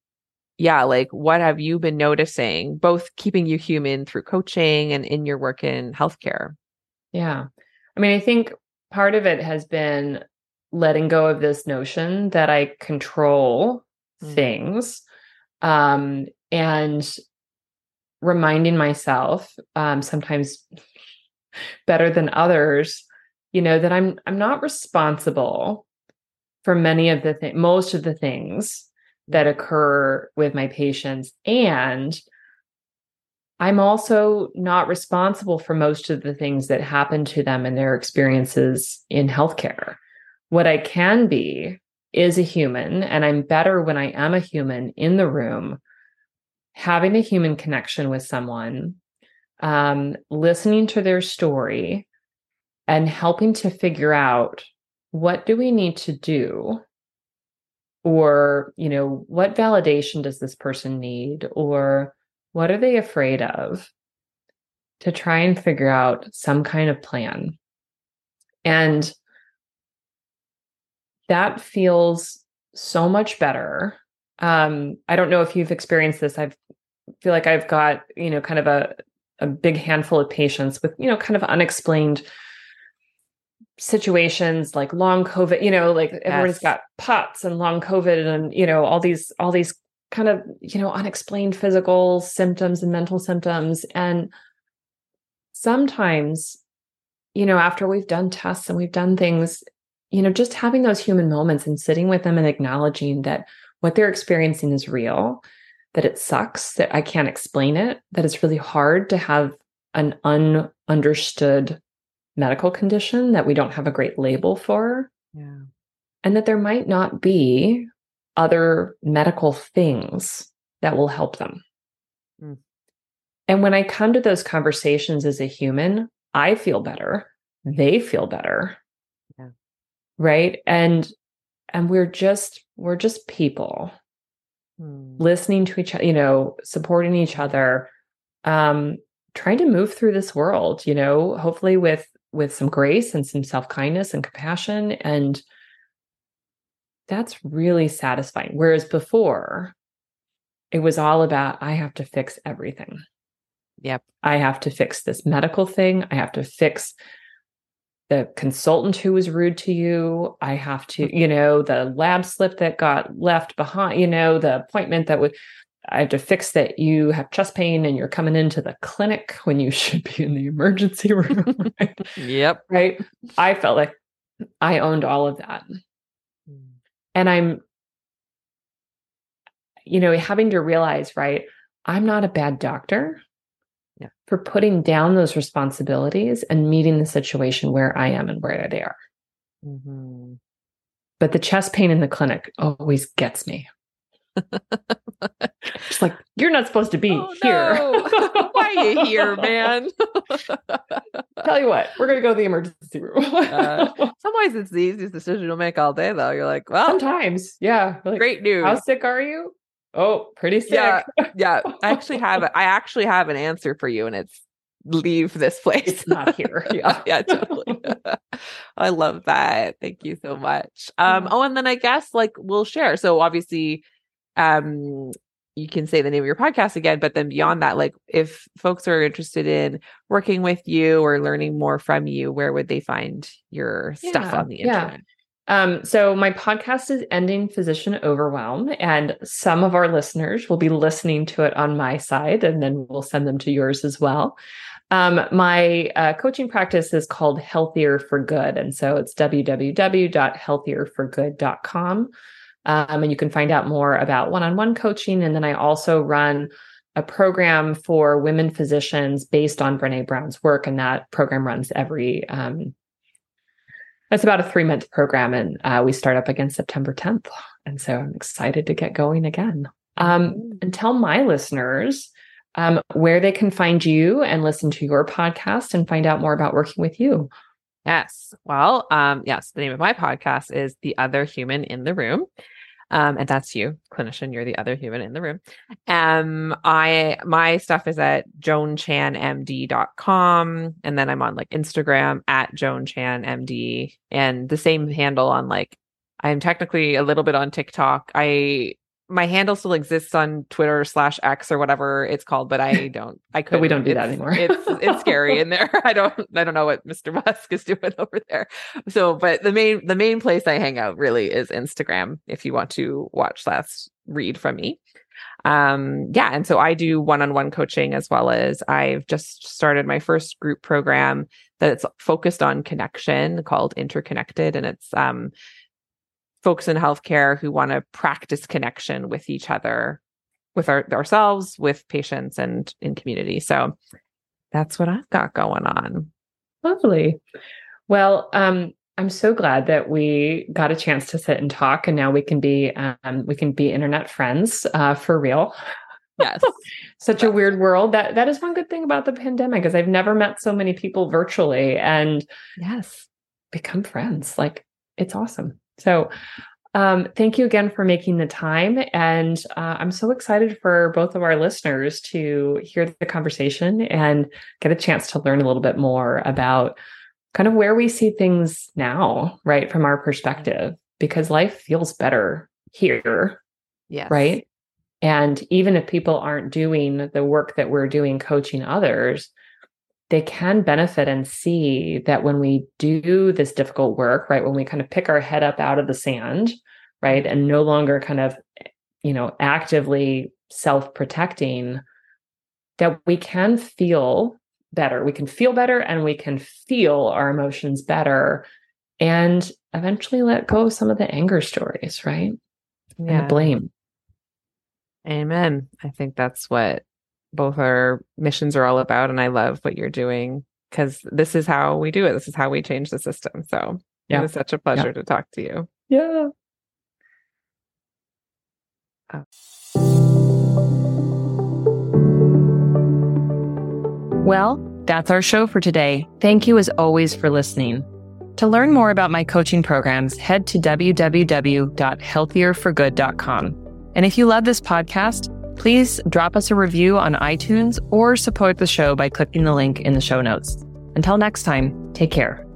yeah, like what have you been noticing, both keeping you human through coaching and in your work in healthcare? Yeah. I mean, I think part of it has been letting go of this notion that I control mm. things um, and reminding myself um, sometimes better than others you know that i'm i'm not responsible for many of the most of the things that occur with my patients. And i'm also not responsible for most of the things that happen to them in their experiences in healthcare. What i can be is a human and i'm better when i am a human in the room having a human connection with someone, um, listening to their story, and helping to figure out what do we need to do or you know what validation does this person need or what are they afraid of to try and figure out some kind of plan. And that feels so much better um, I don't know if you've experienced this. I feel like I've got, you know, kind of a, a big handful of patients with, you know, kind of unexplained situations like long COVID, you know, like yes. everyone's got POTS and long COVID and, you know, all these, all these kind of, you know, unexplained physical symptoms and mental symptoms. And sometimes, you know, after we've done tests and we've done things, you know, just having those human moments and sitting with them and acknowledging that what they're experiencing is real, that it sucks, that I can't explain it, that it's really hard to have an ununderstood medical condition that we don't have a great label for. Yeah. And that there might not be other medical things that will help them. Mm. And when I come to those conversations as a human, I feel better. They feel better. Yeah. Right. And and we're just we're just people hmm. listening to each other you know supporting each other um trying to move through this world you know hopefully with with some grace and some self-kindness and compassion and that's really satisfying. Whereas before it was all about i have to fix everything. Yep. I have to fix this medical thing. I have to fix the consultant who was rude to you i have to mm-hmm. you know the lab slip that got left behind you know the appointment that would i have to fix that you have chest pain and you're coming into the clinic when you should be in the emergency room right? yep right i felt like i owned all of that mm. and i'm you know having to realize right i'm not a bad doctor yeah. for putting down those responsibilities and meeting the situation where I am and where they are. Mm-hmm. But the chest pain in the clinic always gets me. It's like you're not supposed to be oh, here. No. Why are you here, man? Tell you what, we're gonna go to the emergency room. uh, some ways it's the easiest decision you'll make all day, though. You're like, well, sometimes, yeah. Like, great news. How sick are you? Oh, pretty sick. Yeah, yeah. I actually have I actually have an answer for you, and it's leave this place. It's not here. Yeah, yeah, totally. I love that. Thank you so much. Um, oh, and then I guess like we'll share. So obviously, um, you can say the name of your podcast again, but then beyond that, like if folks are interested in working with you or learning more from you, where would they find your yeah, stuff on the internet? Yeah. Um, so my podcast is Ending Physician Overwhelm, and some of our listeners will be listening to it on my side, and then we'll send them to yours as well. Um, my uh, coaching practice is called Healthier for Good. And so it's www.healthierforgood.com. Um, and you can find out more about one on one coaching. And then I also run a program for women physicians based on Brene Brown's work. And that program runs every, um, it's about a three month program. And uh, we start up again September 10th. And so I'm excited to get going again. Um, and tell my listeners um, where they can find you and listen to your podcast and find out more about working with you. Yes. Well, um, yes, the name of my podcast is The Other Human in the Room. Um, and that's you, clinician. You're the other human in the room. Um, I my stuff is at joanchanmd.com. And then I'm on like Instagram at joanchanmd and the same handle on like I'm technically a little bit on TikTok. I my handle still exists on Twitter slash X or whatever it's called, but I don't. I could. we don't do it's, that anymore. it's it's scary in there. I don't. I don't know what Mr. Musk is doing over there. So, but the main the main place I hang out really is Instagram. If you want to watch last read from me, um, yeah. And so I do one on one coaching as well as I've just started my first group program that's focused on connection called Interconnected, and it's um folks in healthcare who want to practice connection with each other, with our, ourselves, with patients, and in community. So that's what I've got going on. Lovely. Well, um, I'm so glad that we got a chance to sit and talk, and now we can be um, we can be internet friends uh, for real. Yes, such a weird world. That that is one good thing about the pandemic is I've never met so many people virtually, and yes, become friends. Like it's awesome. So, um, thank you again for making the time. And uh, I'm so excited for both of our listeners to hear the conversation and get a chance to learn a little bit more about kind of where we see things now, right, from our perspective, because life feels better here. Yes. Right. And even if people aren't doing the work that we're doing coaching others, they can benefit and see that when we do this difficult work, right, when we kind of pick our head up out of the sand, right, and no longer kind of, you know, actively self protecting, that we can feel better. We can feel better and we can feel our emotions better and eventually let go of some of the anger stories, right? Yeah. And blame. Amen. I think that's what both our missions are all about. And I love what you're doing because this is how we do it. This is how we change the system. So yeah. it was such a pleasure yeah. to talk to you. Yeah. Oh. Well, that's our show for today. Thank you as always for listening. To learn more about my coaching programs, head to www.healthierforgood.com. And if you love this podcast, Please drop us a review on iTunes or support the show by clicking the link in the show notes. Until next time, take care.